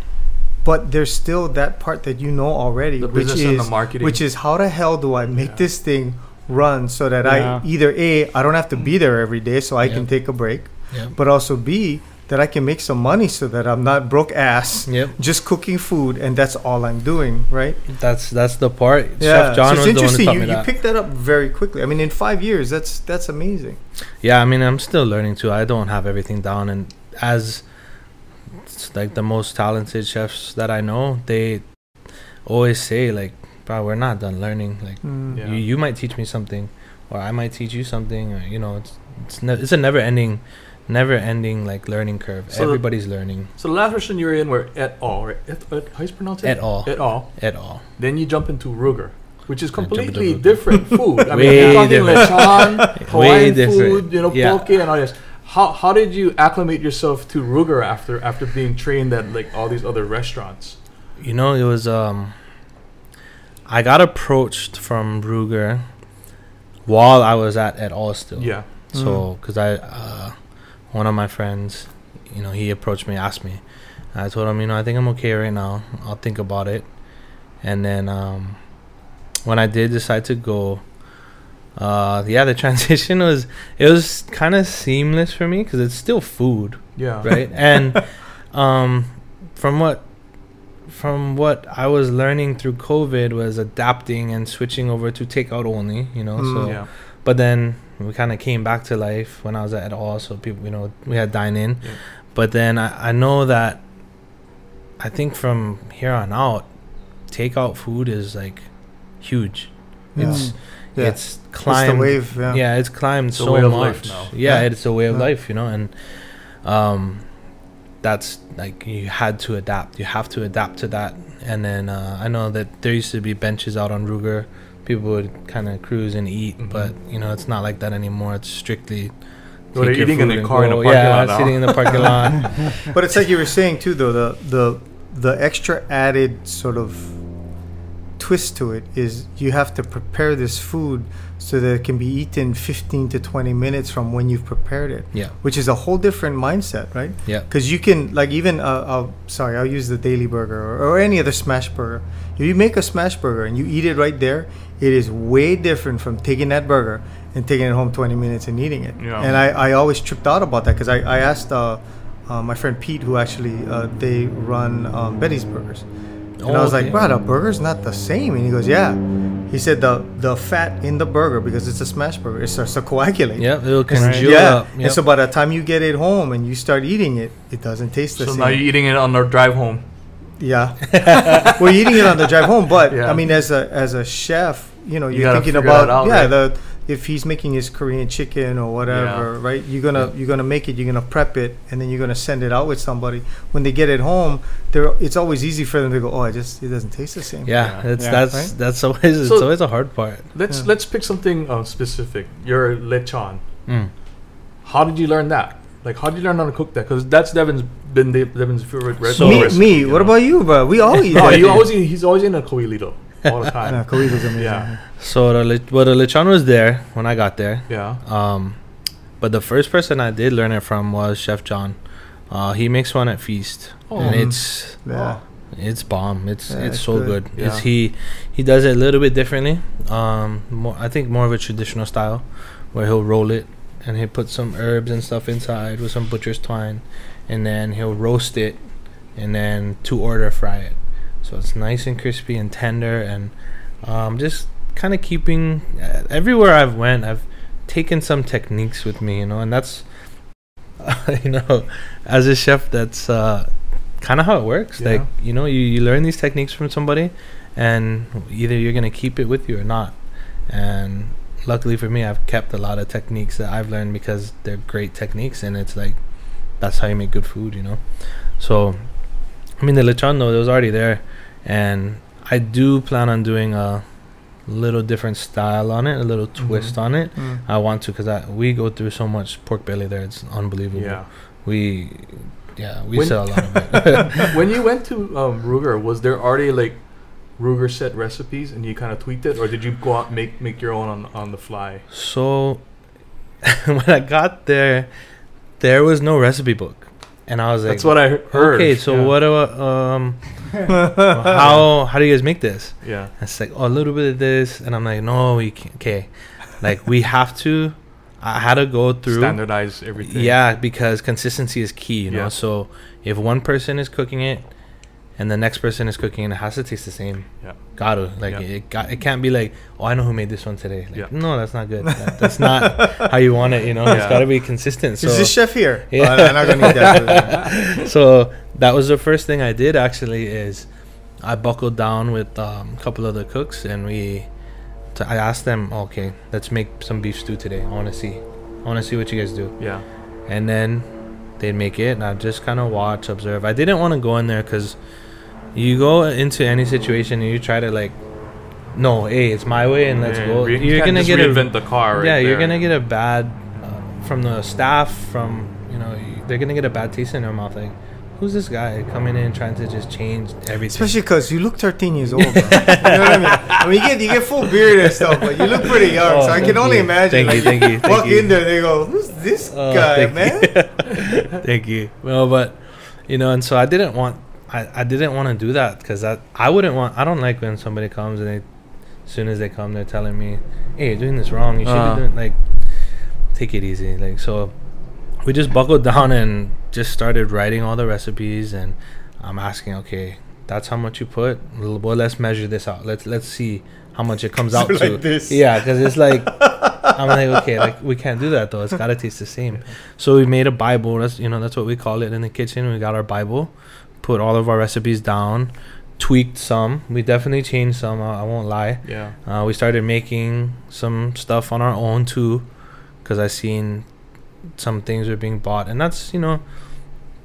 but there's still that part that you know already, The which business is and the marketing. which is how the hell do I make Yeah. this thing run so that Yeah. I either a I don't have to be there every day, so I can take a break, Yep. but also b that I can make some money so that I'm not broke ass Yep. just cooking food and that's all I'm doing, right? That's that's the part. Yeah, Chef John so it's was the one who interesting. taught You, me you that. picked that up very quickly. I mean, in five years, that's that's amazing. Yeah, I mean, I'm still learning too. I don't have everything down, and as s- like the most talented chefs that I know, they always say like, "Bro, we're not done learning. Like, hmm. Yeah. you, you might teach me something, or I might teach you something. Or, you know, it's it's, ne- it's a never ending, never ending like learning curve. So the- Everybody's learning So the last restaurant you were in were et al. Right? Et, et, how you pronounce it? at all, Et al. at all. Then you jump into Ruger, which is I jump into completely different food. I mean, Way you're talking different. lechon, Hawaiian different. food, you know, Yeah. poke and all this. How, how did you acclimate yourself to Ruger after after being trained at like all these other restaurants? You know, it was um I got approached from Ruger while I was at at all still. Yeah. So, cuz I uh one of my friends, you know, he approached me, asked me. I told him, you know, I think I'm okay right now. I'll think about it. And then um when I did decide to go uh yeah, the transition was it was kind of seamless for me cuz it's still food Yeah. right and um from what from what i was learning through covid was adapting and switching over to takeout only you know Mm. so Yeah. but then we kind of came back to life when i was at all so people you know we had dine in Yeah. but then I, I know that i think from here on out takeout food is like huge Yeah. it's Yeah. it's It's the climbed wave. Yeah. yeah, it's climbed It's so way of much. life now. Yeah, Yeah. it's a way of Yeah. life, you know, and um, that's like you had to adapt. You have to adapt to that. And then uh, I know that there used to be benches out on Ruger. People would kind of cruise and eat, Mhm. but you know it's not like that anymore. It's strictly. Well, they're take your eating in the and car in the parking yeah, lot now. sitting in the parking lot. But it's like you were saying too, though the the the extra added sort of twist to it is you have to prepare this food so that it can be eaten 15 to 20 minutes from when you've prepared it, Yeah, which is a whole different mindset, right? yeah, Because you can like even uh, I'll, sorry I'll use the daily burger or, or any other smash burger. If you make a smash burger and you eat it right there, it is way different from taking that burger and taking it home 20 minutes and eating it. Yeah. And I, I always tripped out about that because I, I asked uh, uh, my friend Pete who actually uh, they run um, Betty's Burgers. And I was like, Okay. bro, the burger's not the same. And he goes, yeah. He said the the fat in the burger because it's a smash burger, it starts to coagulate. yeah, it'll And- congeal yeah. up. And so by the time you get it home and you start eating it, it doesn't taste the So same. So now you're eating it on the drive home. yeah. We're eating it on the drive home, but Yeah. I mean, as a as a chef, you know, You you're gotta thinking about out, yeah, right? the if he's making his Korean chicken or whatever, right? You're gonna you're gonna make it, you're gonna prep it, and then you're gonna send it out with somebody. When they get it home, they're it's always easy for them to go, oh, it just it doesn't taste the same. yeah, Yeah. it's Yeah. that's Right? that's always it's So- always a hard part. Let's Yeah. let's pick something uh, specific. Your lechon. Mm. How did you learn that? Like, how did you learn how to cook that? Because that's Devin's been Devin's favorite re- So- me, recipe, me. you What know? about you, bro? We all eat. No, you always he's always in a coilito all the Yeah, time. Korea's amazing. Yeah. So the le- well, the lechon was there when I got there. yeah. Um, but the first person I did learn it from was Chef Jon. Uh, he makes one at Feast, Oh. and it's Yeah. it's bomb. It's Yeah, it's it's so good. good. It's Yeah. he he does it a little bit differently. Um, more I think more of a traditional style, where he'll roll it and he'll put some herbs and stuff inside with some butcher's twine, and then he'll roast it, and then to order fry it. So it's nice and crispy and tender, and um, just kind of keeping uh, everywhere I've went, I've taken some techniques with me, you know, and that's you know, as a chef, that's uh, kind of how it works. Yeah. Like you know, you, you learn these techniques from somebody, and either you're gonna keep it with you or not. And luckily for me, I've kept a lot of techniques that I've learned because they're great techniques, and it's like that's how you make good food, you know. So, I mean, the lechon though, it was already there, and I do plan on doing a little different style on it, a little twist on it. Mm. I want to because we go through so much pork belly there. It's unbelievable. Yeah. We, yeah, we When- sell a lot of it. when you went to um, Ruger, was there already like Ruger set recipes and you kind of tweaked it, or did you go out make make your own on on the fly? so when I got there, there was no recipe book. And I was like, That's what I heard. Okay, so yeah. what about um, how how do you guys make this? Yeah. It's like oh, a little bit of this, and I'm like, no, we can't. Okay, like we have to. I had to go through. Standardize everything. Yeah, because consistency is key. You know, so if one person is cooking it, and the next person is cooking, and it has to taste the same. Yeah. Got to like Yeah. it. Got, it can't be like, oh, I know who made this one today. Like, Yeah. no, that's not good. That- that's not how you want it. You know, it's got to be consistent. So Is this chef here? Yeah. Oh, I'm not gonna need that. so that was the first thing I did actually is I buckled down with um, a couple of the cooks and we t- I asked them okay let's make some beef stew today I want to see I want to see what you guys do Yeah. and then they'd make it and I just kind of watch observe I didn't want to go in there because you go into any situation and you try to like no hey it's my way and let's Yeah, go you you're gonna just get a the car. Right yeah, you're gonna get a bad uh, from the staff, from you know, they're gonna get a bad taste in their mouth. Like, who's this guy coming in trying to just change everything? Especially because you look 13 years old, bro. you know what I mean? I mean, you get you get full beard and stuff, but you look pretty young. Oh, so I thank can only imagine. Thank like, you, thank you, thank walk you. in there, they go, "Who's this Oh, guy, thank man?" you. Thank you. Well, but you know, and so I didn't want, I, I didn't want to do that because I I wouldn't want. I don't like when somebody comes and they, as soon as they come, they're telling me, "Hey, you're doing this wrong. You should Uh. be doing like, take it easy." Like so, we just buckled down and just started writing all the recipes and I'm asking, okay, that's how much you put. Well, well, let's measure this out. Let's let's see how much it comes out Like to. this. Yeah, because it's like I'm like, okay, like we can't do that though. It's gotta taste the same. So we made a Bible. That's you know that's what we call it in the kitchen. We got our Bible, put all of our recipes down, tweaked some. We definitely changed some. I, I won't lie. Yeah. Uh, we started making some stuff on our own too, because I seen some things were being bought, and that's you know,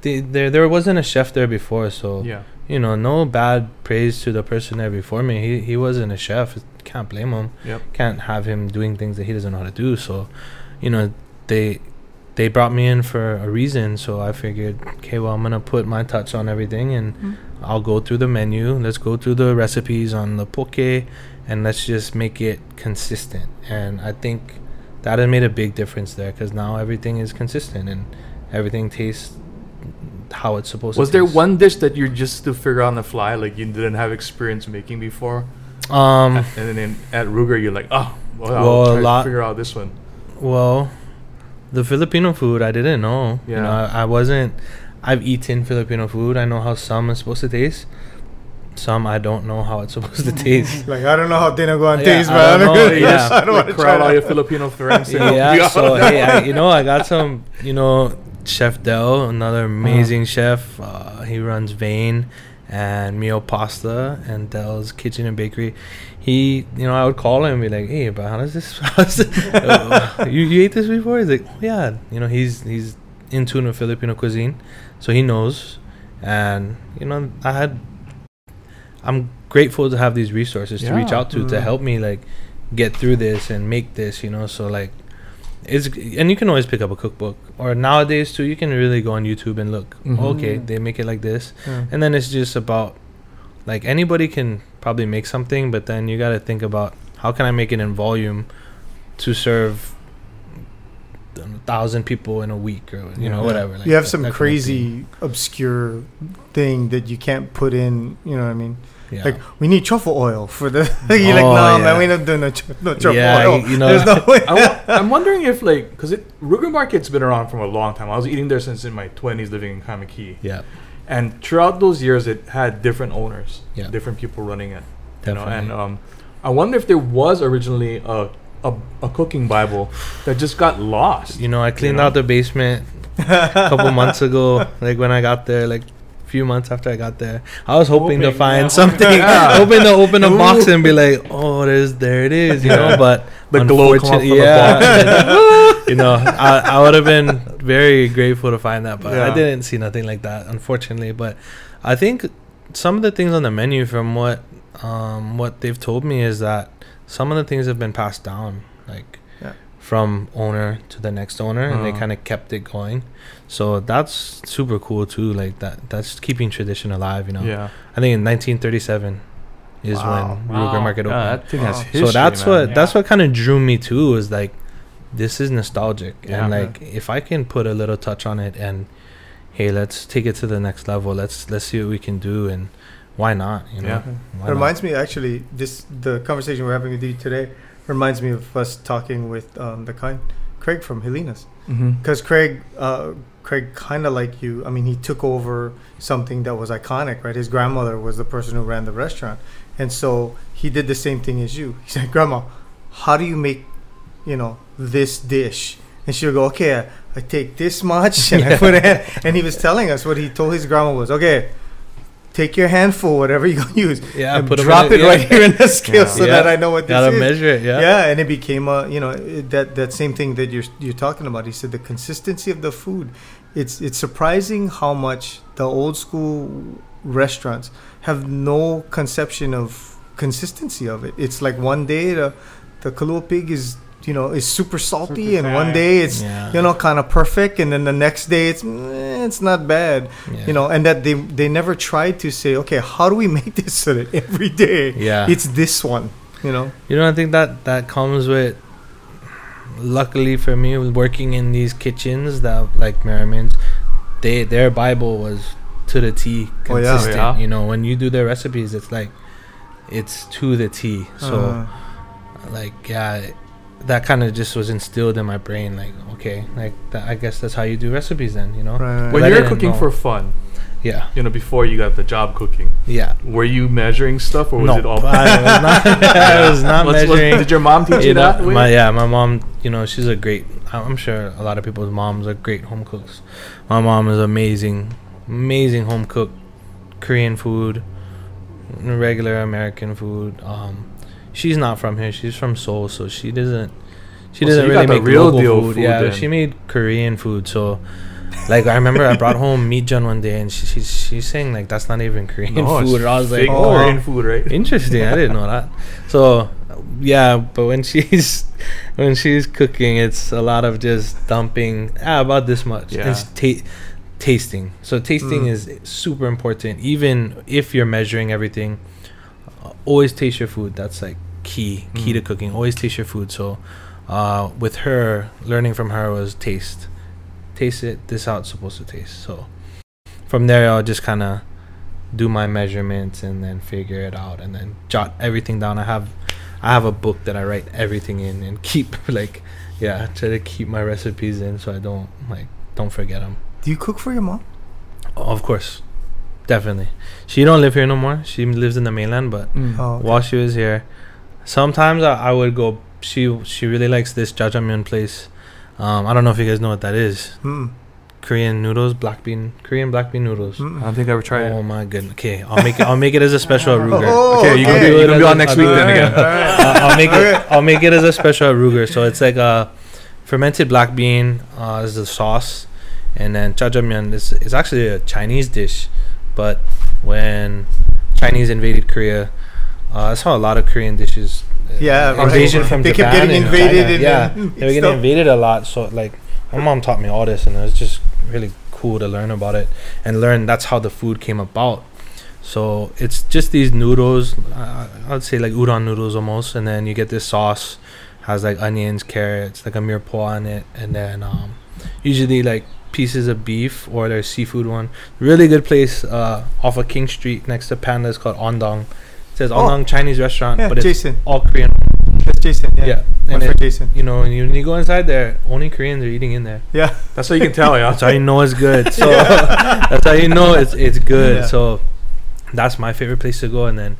the, there there wasn't a chef there before, so Yeah. you know, no bad praise to the person there before me. He he wasn't a chef. Can't blame him. Yep. Can't have him doing things that he doesn't know how to do. So, you know, they they brought me in for a reason. So I figured, okay, well, I'm gonna put my touch on everything, and Mm-hmm. I'll go through the menu. Let's go through the recipes on the poke, and let's just make it consistent. And I think that has made a big difference there because now everything is consistent and everything tastes how it's supposed Was to. Was there taste. one dish that you just to figure out on the fly, like you didn't have experience making before, Um. and then in, at Ruger you're like, oh, well, Well, I'll a try to figure out this one. Well, the Filipino food I didn't know. You Yeah. know, I, I wasn't. I've eaten Filipino food. I know how some is supposed to taste. Some I don't know how it's supposed to taste. Like I don't know how dinuguan Yeah, tastes, I man. don't I'm know, gonna- yeah. I don't want to crowd try all that. your Filipino friends. to yeah. out. So hey, I, you know, I got some. You know, Chef Del, another amazing chef. Uh, he runs Vane and Mio Pasta and Del's Kitchen and Bakery. He, you know, I would call him and be like, "Hey, but how does this? How does this uh, you you ate this before?" He's like, oh, "Yeah." You know, he's he's in tune with Filipino cuisine, so he knows. And you know, I had. I'm grateful to have these resources to reach out to to Mm. help me like get through this and make this. You know, so like it's and you can always pick up a cookbook or nowadays too you can really go on youtube and look Mhm. okay they make it like this Yeah. and then it's just about like anybody can probably make something but then you got to think about how can i make it in volume to serve a thousand people in a week or you know Yeah. whatever like you have that- some that kind of crazy obscure thing that you can't put in. You know what I mean? Thing. yeah. Like we need truffle oil for the. you're like, Oh, no, yeah. man, we don't do no, tr- no truffle Yeah, oil. you- you know- There's no way. I wa- I'm wondering if like because it Ruger Market's been around for a long time. I was eating there since in my 20s, living in Kaimuki, yeah and throughout those years, it had different owners, Yeah. different people running it. You know, and um, I wonder if there was originally a, a a cooking Bible that just got lost. you know i cleaned know? out the basement a couple months ago like when i got there like few months after I got there. I was hoping, to find yeah, something, yeah. hoping to open a box and be like, "Oh, there's there it is," you know. But The glow come up unfortunately- the yeah, you know, I, I would have been very grateful to find that, but I didn't see nothing like that, unfortunately. But I think some of the things on the menu, from what um, what they've told me, is that some of the things have been passed down, like Yeah. From owner to the next owner, and they Uh-huh. kind of kept it going. So that's super cool too. Like that, that's keeping tradition alive. You know, Yeah. I think in 1937 is Wow. when Ruger Wow. Market Yeah, opened. that thing has Wow. history. so that's man. what that's what kind of drew me to is like this is nostalgic Yeah. and like if I can put a little touch on it and hey, let's take it to the next level. Let's let's see what we can do, and why not? You know, Yeah. Why It not? reminds me actually this the conversation we're having with you today reminds me of us talking with um, the kind Craig from Helena's. Mm-hmm. because Craig uh, Craig kind of like you I mean he took over something that was iconic right? His grandmother was the person who ran the restaurant. And so he did the same thing as you. He said grandma how do you make you know this dish? And she would go okay I, I take this much and I put it and he was telling us what he told his grandma was okay take your handful whatever you're gonna use Yeah, and drop in it yeah. right here in the scale Yeah. so Yeah. that I know what this Gotta is. measure it. Yeah. Yeah. and it became a you know it, that that same thing that you're you're talking about. He said the consistency of the food. It's it's surprising how much the old school restaurants have no conception of consistency of it. It's like one day the the Kalua pig is you know is super salty, Super and one day it's Yeah. you know kind of perfect, and then the next day it's eh, it's not bad Yeah. you know and that they they never tried to say okay how do we make this so that every day Yeah. it's this one you know You know, I think that that comes with. Luckily for me, working in these kitchens that like Merriman's, they their Bible was to the T Oh, consistent. Yeah. You know, when you do their recipes, it's like it's to the T. So Uh, like yeah, that kind of just was instilled in my brain. Like okay, like that, I guess that's how you do recipes then. You know, right. When Let you're cooking know. for fun, yeah, you know, before you got the job cooking, yeah. were you measuring stuff or was no, it all? I was not. I was not What's- what- measuring. did your mom teach you, you know, that? way? my yeah, my mom. You know, she's a great. I'm sure a lot of people's moms are great home cooks. My mom is amazing, amazing home cook, Korean food, regular American food. Um, she's not from here. She's from Seoul, so she doesn't. She so doesn't you really make real local food. food Yeah, then. she made Korean food. So, like, I remember I brought home meat jun one day, and she, she's she's saying like that's not even Korean No, food. And I was like, oh. Korean food, right? Interesting. I didn't know that. So, yeah, but when she's when she's cooking, it's a lot of just dumping ah, about this much Yeah. and ta- tasting. So tasting Mm. is super important. Even if you're measuring everything, uh, always taste your food. That's like key key to Mm. cooking. Always taste your food. So, uh, with her, learning from her was taste. Taste it. This is how it's supposed to taste. So, from there, I'll just kind of do my measurements and then figure it out and then jot everything down. I have I have a book that I write everything in and keep like yeah, try to keep my recipes in so I don't like don't forget them. do you cook for your mom of course. Definitely. She don't live here no more. She lives in the mainland, but Mm. oh okay. while she was here, sometimes I, I would go she she really likes this jjajangmyeon place. Um, I don't know if you guys know what that is. Mm, Korean noodles, black bean, Korean black bean noodles. mm. I don't think I ever tried Oh it. my goodness. Okay, I'll make it. I'll make it as a special at Ruger. Oh, Okay, you I'll can do be, it you be on next I'll week then it. again. I'll, I'll make it. I'll make it as a special at Ruger. So it's like a fermented black bean uh, is the sauce, and then jjajangmyeon is is actually a Chinese dish, but when Chinese invaded Korea, uh, that's how a lot of Korean dishes. uh, Yeah, right. invasion from They kept getting invaded yeah, they were getting invaded a lot. So like, my mom taught me all this, and it was just really cool to learn about it and learn that's how the food came about. So it's just these noodles. Uh, I would say like udon noodles almost, and then you get this sauce, has like onions, carrots, like a mirepoix on it, and then um, usually like pieces of beef or there's seafood one. Really good place uh, off of King Street next to Panda is called Ondong. It says Oh. Ondong Chinese restaurant, yeah but it's Jason all Korean. that's Jason yeah, Yeah, my and it, Jason you know when you, when you go inside there, only Koreans are eating in there. yeah That's how you can tell, yeah. That's how you know it's good. So that's how you know it's it's good. Yeah. So that's my favorite place to go. And then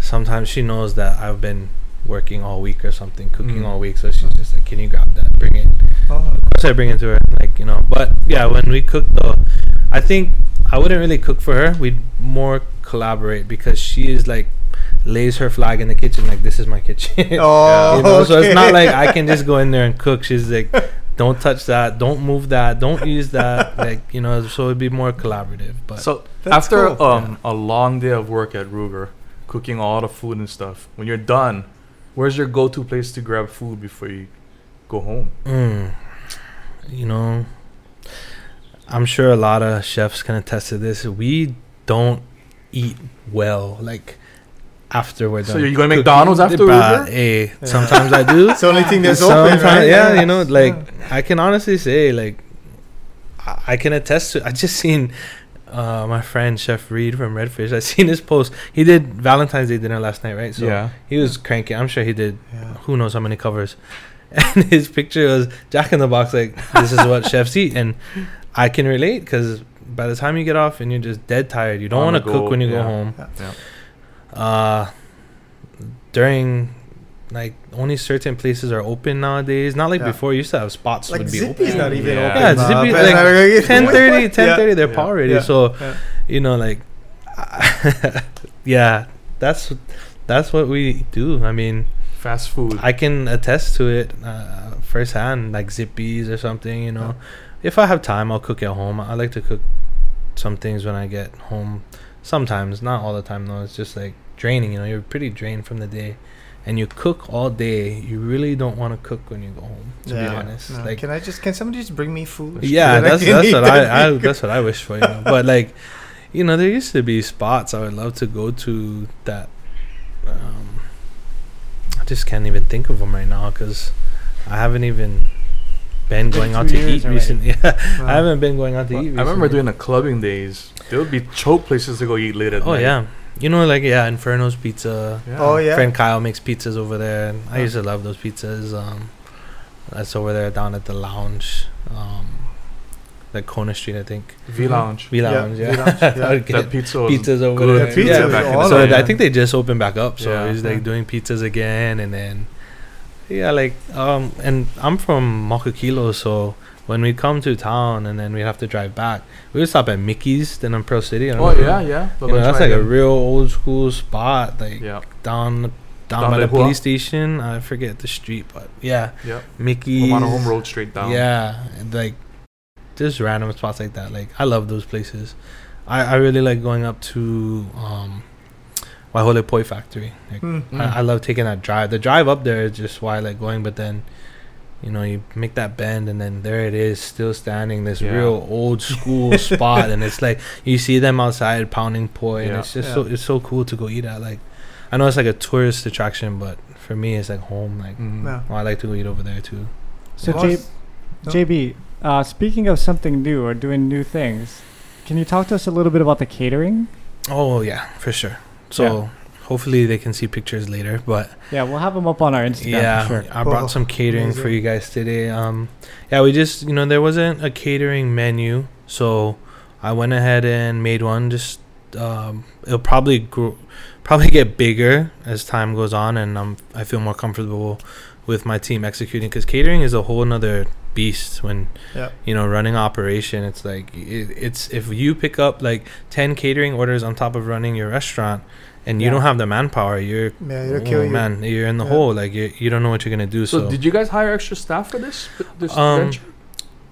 sometimes she knows that I've been working all week or something, cooking Mm. all week. So she's just like, "Can you grab that? Bring it." Oh, Of course, I bring it to her. Like you know. But yeah, when we cook though, I think I wouldn't really cook for her. We'd more collaborate because she is like lays her flag in the kitchen like this is my kitchen. oh you know, so it's not like I can just go in there and cook. She's like, don't touch that, don't move that, don't use that. Like you know, so it'd be more collaborative. But So after cool. um a long day of work at Ruger, cooking all the food and stuff, when you're done, where's your go-to place to grab food before you go home? mm, you know, I'm sure a lot of chefs can attest to this. We don't eat well, like after we're So done. you're going to. McDonald's after Ruger? Hey, sometimes I do. it's the only thing that's Sometimes- open right yeah, you know, like I can honestly say, like I, I can attest to. I just seen uh, my friend Chef Reed from Redfish. I seen his post. He did Valentine's Day dinner last night, right? So yeah. he was cranky. I'm sure he did. Yeah. Who knows how many covers? And his picture was Jack in the Box. Like this is what chefs eat, and I can relate because by the time you get off and you're just dead tired, you don't want to cook when you go home. Yeah. Uh, during like only certain places are open nowadays. Not like Yeah. before. You used to have spots Like would be Zippy's open. not even Yeah. open. Yeah, Zippy, like, I- 10:30, 10:30, Yeah. they're Yeah. paw already. Yeah. So Yeah. you know, like, yeah, that's that's what we do. I mean, Fast food. I can attest to it uh, firsthand, like Zippies or something. You know, if I have time, I'll cook at home. I like to cook some things when I get home. Sometimes, not all the time though. It's just like draining. You know, you're pretty drained from the day, and you cook all day. You really don't want to cook when you go home. To be honest, No, like can I just can somebody just bring me food? yeah, That I that's that's what I, I that's what I wish for. You know? But like, you know, there used to be spots I would love to go to that. Um, I just can't even think of them right now because I haven't even been Been going out to eat already. recently. Yeah, Wow. I haven't been going out to Well, eat. I remember recently. doing the clubbing days. There would be choke places to go eat late at Oh night. yeah, you know, like yeah, Inferno's Pizza. Yeah. Oh yeah. Friend Kyle makes pizzas over there. and I Oh. used to love those pizzas. Um, that's over there down at the lounge, um, like Kona Street, I think. V Lounge. V Lounge, yeah. V Lounge, yeah. That pizza was pizzas over good. there. Yeah, pizza yeah. back in the all So day. I think they just opened back up. So Yeah. he's like Yeah. doing pizzas again, and then yeah, like um, and I'm from Makakilo, so when we come to town and then we have to drive back, we would stop at Mickey's, then in Pearl City. Oh know. yeah, yeah. You know, that's like a real old school spot, like Yeah. down down, Down by the the Hua? police station. I forget the street, but yeah, Yeah. Mickey's. Waimano Home Road straight down. Yeah, and like just random spots like that. Like I love those places. I, I really like going up to um Waiahole Poi Factory. Like, Hmm. Mm. I, I love taking that drive. The drive up there is just why I like going, but then you know, you make that bend and then there it is, still standing, this Yeah. real old school spot and it's like you see them outside pounding poi and it's just Yeah. so it's so cool to go eat at. Like I know it's like a tourist attraction, but for me it's like home. Like. Yeah. well, I like to go eat over there too. So, Well, J- no. JB, uh, speaking of something new or doing new things, can you talk to us a little bit about the catering? Oh yeah, for sure. So Yeah. hopefully they can see pictures later. But Yeah, we'll have them up on our Instagram yeah, for sure. I brought Oh, some catering for you guys today. Um, yeah, we just you know there wasn't a catering menu, so I went ahead and made one. Just um, it'll probably grow, probably get bigger as time goes on, and um, I feel more comfortable with my team executing because catering is a whole nother beast when Yeah. you know running operation it's like it, it's if you pick up like 10 catering orders on top of running your restaurant and you don't have the manpower you're Yeah, it'll oh, kill you. man you're in the Yeah. hole like you, you don't know what you're gonna do So, so did you guys hire extra staff for this this Um, venture?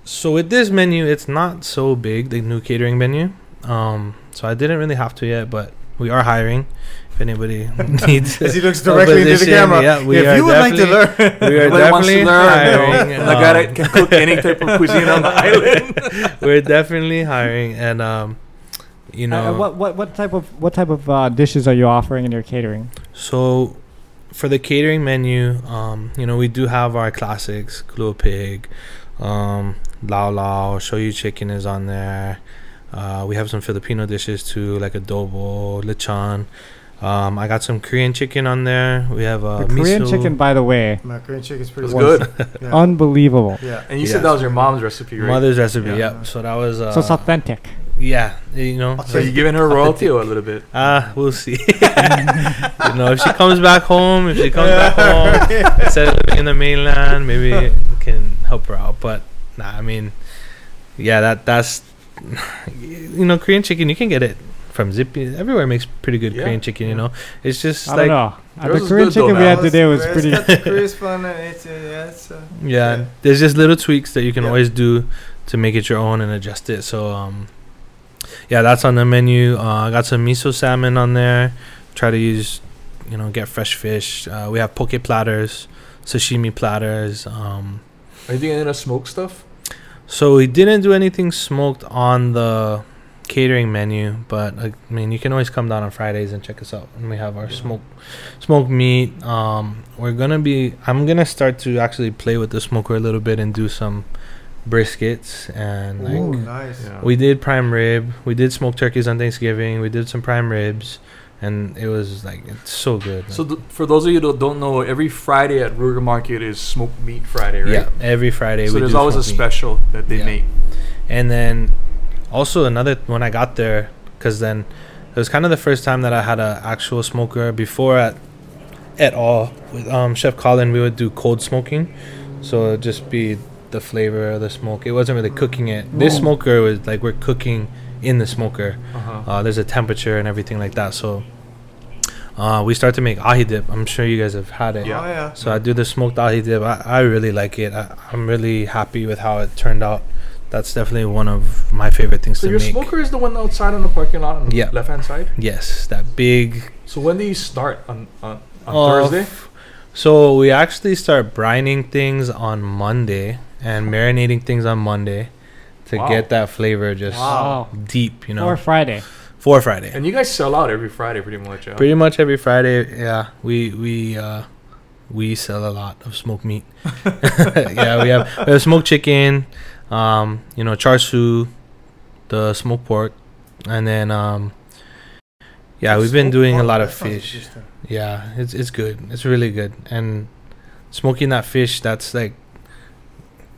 so with this menu it's not so big the new catering menu um so i didn't really have to yet but we are hiring if anybody needs As he looks directly into the camera. yeah, we if are you would like to definitely- learn, we are Everybody wants to definitely learn, hiring And the guy that um, can cook any type of cuisine on the island. we're definitely hiring and um you know Uh, what what what type of what type of uh, dishes are you offering in your catering? So, for the catering menu, um, you know, we do have our classics, Glue Pig, um, Lau Lau, Shoyu Chicken is on there. Uh, we have some Filipino dishes too, like adobo, lechon. Um, I got some Korean chicken on there. We have uh, the Korean miso. chicken, by the way, my Korean chicken's pretty It's Was- good. Yeah. unbelievable. yeah. And you Yeah. said that was your mom's recipe, right? Mother's recipe, Yeah. yep. So that was uh, so it's authentic. yeah, you know. So you giving her royalty or a little bit? Ah, we'll see. you know, if she comes back home, if she comes back home, instead of living in the mainland, maybe we can help her out. But nah, I mean, yeah, that that's you know, Korean chicken. You can get it from Zippy. Everywhere makes pretty good Yeah, Korean chicken. You know, it's just I like don't know. The Korean chicken we had today was It's pretty. crisp on. It's, uh, yeah, it's, uh, yeah, Yeah. There's just little tweaks that you can Yeah. always do to make it your own and adjust it. So um, yeah, that's on the menu. Uh, I got some miso salmon on there. Try to use, you know, get fresh fish. Uh, we have poke platters, sashimi platters. Um, Are you doing any of the smoke stuff? so we didn't do anything smoked on the catering menu, but I mean, you can always come down on Fridays and check us out. And we have our Yeah. smoked smoked meat. Um, we're gonna be. I'm gonna start to actually play with the smoker a little bit and do some briskets and like Ooh, nice. Yeah. we did prime rib. We did smoked turkeys on Thanksgiving. We did some prime ribs, and it was like it's so good. So th- for those of you that don't know, every Friday at Ruger Market is smoked meat Friday, right? yeah, every Friday So we there's do always a smoked meat. special that they Yeah. make. And then also another when I got there, because then it was kind of the first time that I had an actual smoker before at at all with um, Chef Colin. We would do cold smoking, so it'd just be the flavor of the smoke. It wasn't really cooking it. This Mm. smoker was like we're cooking in the smoker. Uh-huh. Uh, there's a temperature and everything like that. So uh, we start to make ahi dip. I'm sure you guys have had it. Yeah. Oh yeah. So I do the smoked ahi dip. I, I really like it. I, I'm really happy with how it turned out. That's definitely one of my favorite things So to your make. smoker is the one outside on the parking lot on the Yeah. left hand side. Yes, that big. So when do you start on on, on Uh, Thursday? So we actually start brining things on Monday and marinating things on Monday to Wow. get that flavor just Wow. deep, you know, Or Friday. for Friday. And you guys sell out every Friday, pretty much. Yeah? Pretty much every Friday, yeah, we we uh, we sell a lot of smoked meat. yeah, we have we have smoked chicken, um, you know, char siu, the smoked pork, and then um, yeah, we've been doing a lot of fish. Yeah, it's it's good. It's really good. And smoking that fish, that's like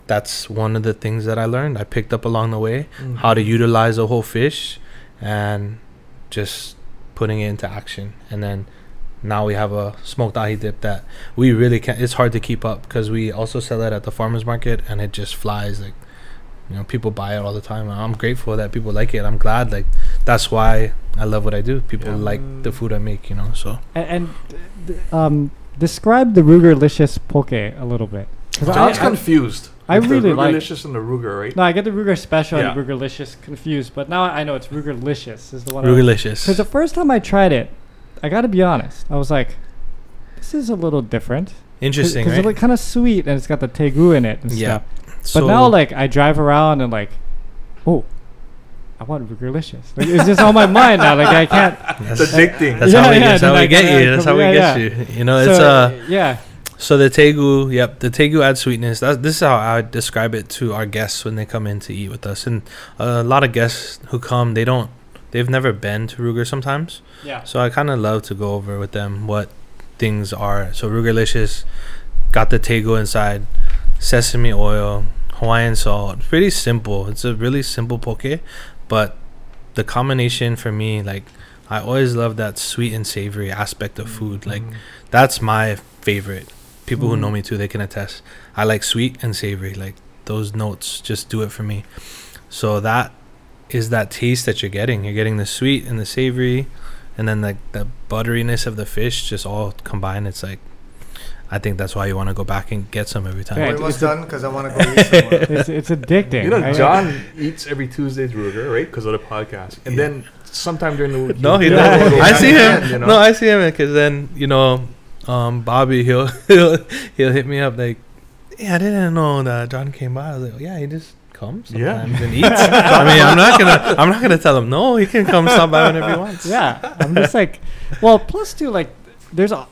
that's one of the things that I learned. I picked up along the way Mhm. how to utilize a whole fish and just putting it into action. And then now we have a smoked ahi dip that we really can't it's hard to keep up because we also sell it at the farmers market and it just flies like you know people buy it all the time i'm grateful that people like it i'm glad like that's why i love what i do people Yeah. like the food i make you know so And, and um, describe the Rugerlicious poke a little bit. 'Cause I- John's I- confused. I with really the like- Rugerlicious and the Ruger, right? No, I get the Ruger Special Yeah. and Rugerlicious confused, but now I know it's Rugerlicious is the one. Rugalicious. Because the first time I tried it, I got to be honest, I was like, this is a little different. Interesting, Because right? it's like kind of sweet and it's got the tegu in it and Yeah. stuff. But now, like, I drive around and like, oh, I want Rugerlicious. Like, it's just on my mind now. Like, I can't. It's addicting. That's Yeah, how we, yeah, that's how we I get you. That's how we yeah, get you. You know, it's so, uh. yeah. So the tegu, yep, the tegu adds sweetness. That, this is how I describe it to our guests when they come in to eat with us. And a lot of guests who come, they don't, they've never been to Ruger sometimes. Yeah. So I kind of love to go over with them what things are. So Rugerlicious got the tegu inside, sesame oil, Hawaiian salt. Pretty simple. It's a really simple poke, but the combination for me, like, I always love that sweet and savory aspect of food. Like, Mhm. that's my favorite. People who know Mhm. me too, they can attest. I like sweet and savory. Like those notes just do it for me. So that is that taste that you're getting. You're getting the sweet and the savory, and then like the butteriness of the fish just all combined. It's like I think that's why you want to go back and get some every time. Yeah, We're it's- almost it's a- done because I want to go eat somewhere. It's, it's addicting. You know, John eats every Tuesday's Ruger, right? Because of the podcast. And then sometime during the week. No, he doesn't. I see again, him. you know? No, I see him because then you know, um, Bobby he'll he'll he'll hit me up like, yeah, I didn't know that John came by. I was like, yeah, he just comes Yeah. sometimes and eats. I mean, I'm not gonna I'm not gonna tell him no. He can come stop by whenever he wants. yeah, I'm just like, well, plus too, like, there's a,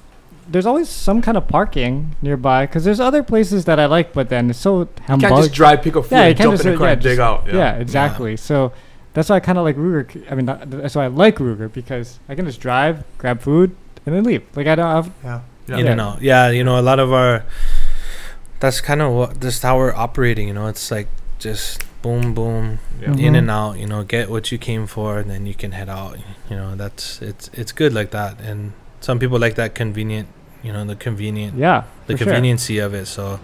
there's always some kind of parking nearby because there's other places that I like, but then it's so You can't just drive, pick up food, Yeah, you and can't jump just in the car yeah, and dig just- out. Yeah, exactly. So that's why I kind of like Ruger. I mean, not- that's why I like Ruger because I can just drive, grab food, and then leave. Like I don't have. Yeah. Yeah. in and out. Yeah, you know, a lot of our that's kind of what just how we're operating. You know, it's like just boom, boom, Yeah. Mhm. in and out. You know, get what you came for, and then you can head out. You know, that's it's it's good like that. And some people like that convenient. You know, the convenient, Yeah, the for sure. conveniency of it. So,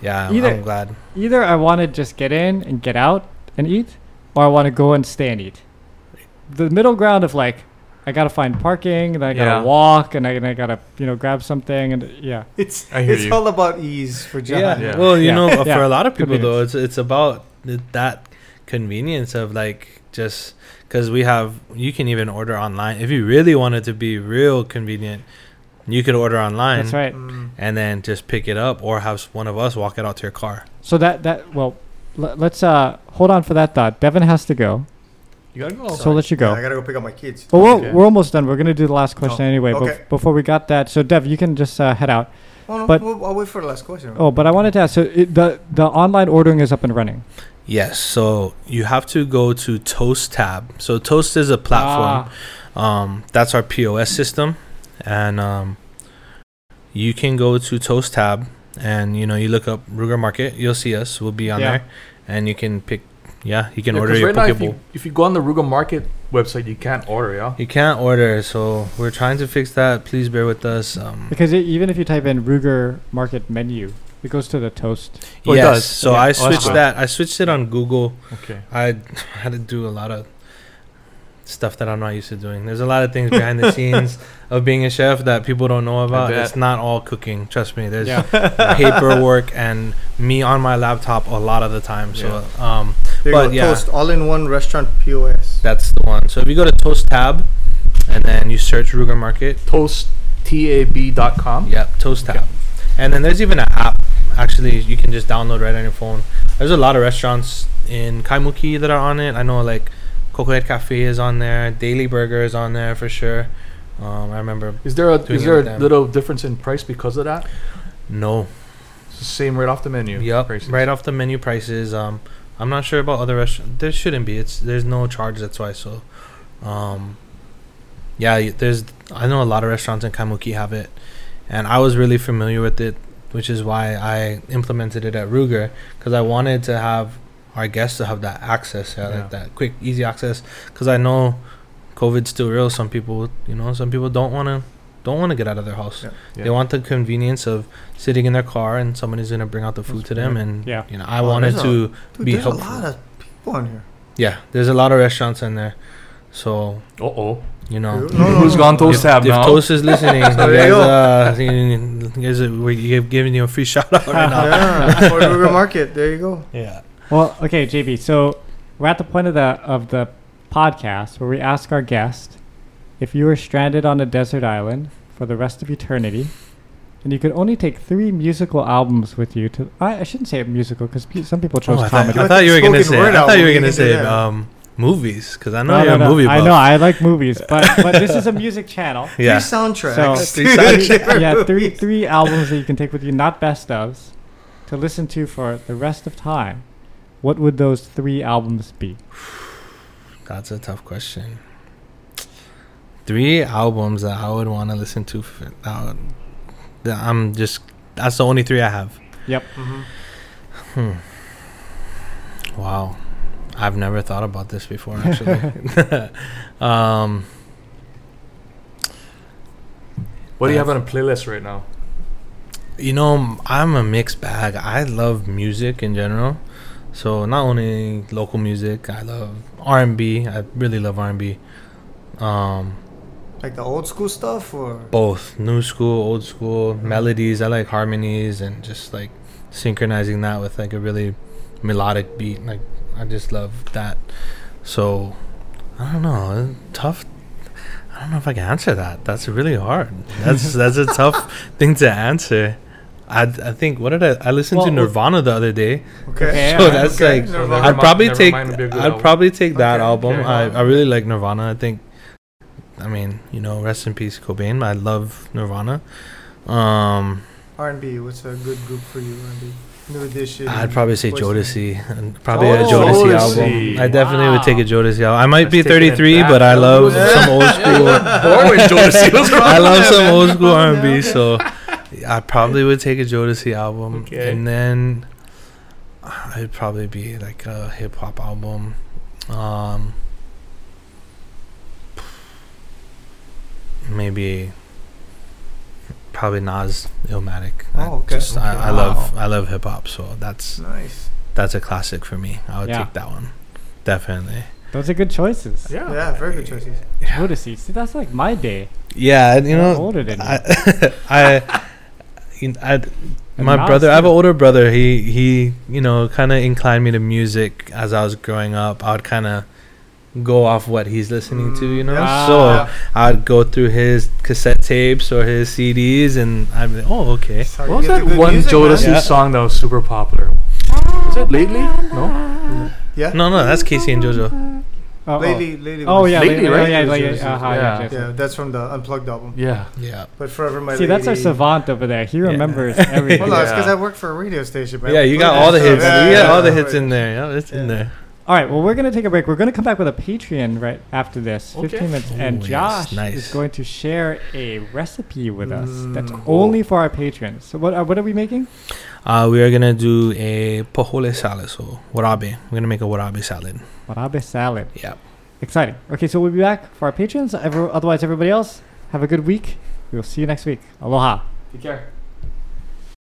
yeah, I'm, Either- I'm glad. Either I want to just get in and get out and eat, or I want to go and stay and eat. The middle ground of like, I gotta find parking, and I gotta Yeah. walk, and I, and I gotta you know grab something, and yeah. It's it's you. all about ease for John. Yeah. Yeah. Well, you Yeah. know, uh, Yeah. for a lot of people though, it's it's about that convenience of like just because we have you can even order online if you really want it to be real convenient. You could order online That's right. Mm. and then just pick it up, or have one of us walk it out to your car. So that that well, l- let's uh hold on for that thought. Devin has to go. You gotta go. So I'll let you Yeah, go. I gotta go pick up my kids. Well, we're, Okay. we're almost done. We're gonna do the last question Oh, anyway. But okay. before we got that, so Dev, you can just uh, head out. Oh, no, but- well, I'll wait for the last question. Oh, but I wanted to ask. So it, the the online ordering is up and running. Yes, so you have to go to Toast tab. So Toast is a platform. Ah, Um, that's our POS system, and um, you can go to Toast tab, and you know you look up Ruger Market. You'll see us. We'll be on Yeah. there, and you can pick. Yeah, you can Yeah, order 'cause your right now, if you, if you go on the Ruger Market website, you can't order, yeah. You can't order, so we're trying to fix that. Please bear with us. Um, because it, even if you type in Ruger Market menu, it goes to the toast. Oh, it yes, does? so Yeah. I Oh, switched good. that. I switched it on Google. Okay. I had to do a lot of stuff that I'm not used to doing. There's a lot of things behind the scenes of being a chef that people don't know about. It's not all cooking. Trust me. There's Yeah. paperwork and me on my laptop a lot of the time. So um, There you but go, yeah. Toast all-in-one restaurant POS. that's the one. So if you go to Toast tab and then you search Ruger Market, Toast Toasttab.com. Yep, Toast Okay. Tab. And then there's even an app. Actually, you can just download right on your phone. There's a lot of restaurants in Kaimuki that are on it. I know like Koko Head Cafe is on there. Daily Burger is on there for sure. Um, I remember. Is there a is there a little difference in price because of that? No. It's the same right off the menu. Yep. prices. Right off the menu prices. Um, I'm not sure about other restaurants. There shouldn't be. It's there's no charge. That's why. So, um, yeah. There's I know a lot of restaurants in Kaimuki have it, and I was really familiar with it, which is why I implemented it at Ruger because I wanted to have our guests to have that access, yeah, Yeah. like that quick, easy access. Because I know COVID's still real. Some people, you know, some people don't want to don't want to get out of their house. Yeah. Yeah. They want the convenience of sitting in their car and somebody's gonna bring out the food That's to them, right. and Yeah. you know, I Oh, wanted there's a- to Dude, be there's helpful. a lot of people on here. yeah. There's a lot of restaurants in there, so Uh oh. You know. No, no, Who's no. gone Toast if, Tab if now? Toast is listening, So there you guys, uh, you guys, are, we're giving you a free shout out right now. yeah, for Ruger Market. There you go. Yeah. Well, okay, JB. So we're at the point of the of the podcast where we ask our guest if you were stranded on a desert island for the rest of eternity, and you could only take three musical albums with you to. I, I shouldn't say musical because some people chose Oh, I, thought, comedy. I thought you were gonna say. I thought you were gonna say um, movies because I know No, you're no, a no, movie buff. I know I like movies, but but this is a music channel. Yeah. Three soundtracks. So- Three soundtracks. yeah, three three albums that you can take with you, not best ofs, to listen to for the rest of time. What would those three albums be? That's a tough question. Three albums that I would want to listen to. For, that that I'm just. That's the only three I have. Mhm. Hmm. Wow. I've never thought about this before, actually. um, What do you have on a playlist right now? you know, I'm a mixed bag. I love music in general. So not only local music, I love R&B. I really love R&B. Um, Like the old school stuff, or both new school, old school melodies. I like harmonies and just like synchronizing that with like a really melodic beat. Like I just love that. So I don't know. Tough. I don't know if I can answer that. That's really hard. That's that's a tough thing to answer. I I think what did I I listened Well, to Nirvana the other day. okay. So that's Okay, like Nirvana. I'd probably take would be a good I'd album. probably take that Okay, album. okay. I, I really like Nirvana. I think I mean, you know, rest in peace Cobain. I love Nirvana. Um R&B. What's a good group for you? R&B. New edition. I'd probably say Voice Jodeci. and Probably a Oh, Jodeci Jodeci. album. I definitely would take a Wow. Jodeci album. I might That's be taking it 33, back. but I love was- some old school. Born with Jodeci was I love some man. old school R&B, so I probably would take a Jodeci album, Okay. and then it'd probably be like a hip hop album. Um, maybe probably Nas Illmatic. Oh, I Oh, okay. just- I, Okay. I love I love hip hop, so that's Nice. that's a classic for me. I would Yeah. take that one, definitely. Those are good choices. Yeah. Yeah, very good choices. Jodeci. See, that's like my day. Yeah, you You're know, older than me. I, I, you- I, And my Nas brother. I have an older brother. He he, you know, kind of inclined me to music as I was growing up. I would kind of go off what he's listening to, you know. Ah. So I'd go through his cassette tapes or his CDs, and I'd be like, oh, okay. That's how What was that one music. Jodeci Yeah. song that was super popular? Was it lately? No. Yeah. No, no, that's K-Ci and JoJo. Oh, Lately, lately. Oh, oh yeah, Lately, lately, right? yeah, It yeah, uh-huh, yeah. yeah, Yeah, that's from the Unplugged album. Yeah. Yeah. But Forever My See, that's our savant over there. He Yeah. remembers everything. Hold on, it's because I work for a radio station, man. Yeah, you got all the hits. stuff. You got Yeah, all the hits right. in there. Yeah, it's in there. All right, well, we're going to take a break. We're going to come back with a Patreon right after this, Okay. 15 minutes. and Oh, yes, Josh nice. is going to share a recipe with us that's Mm. only for our patrons. So, what, uh, what are we making? Uh, we are gonna do a pohole salad, so warabi. We're gonna make a warabi salad. Warabi salad. Yeah. Exciting. Okay, so we'll be back for our patrons. Ever, otherwise, everybody else, have a good week. We will see you next week. Aloha. Take care.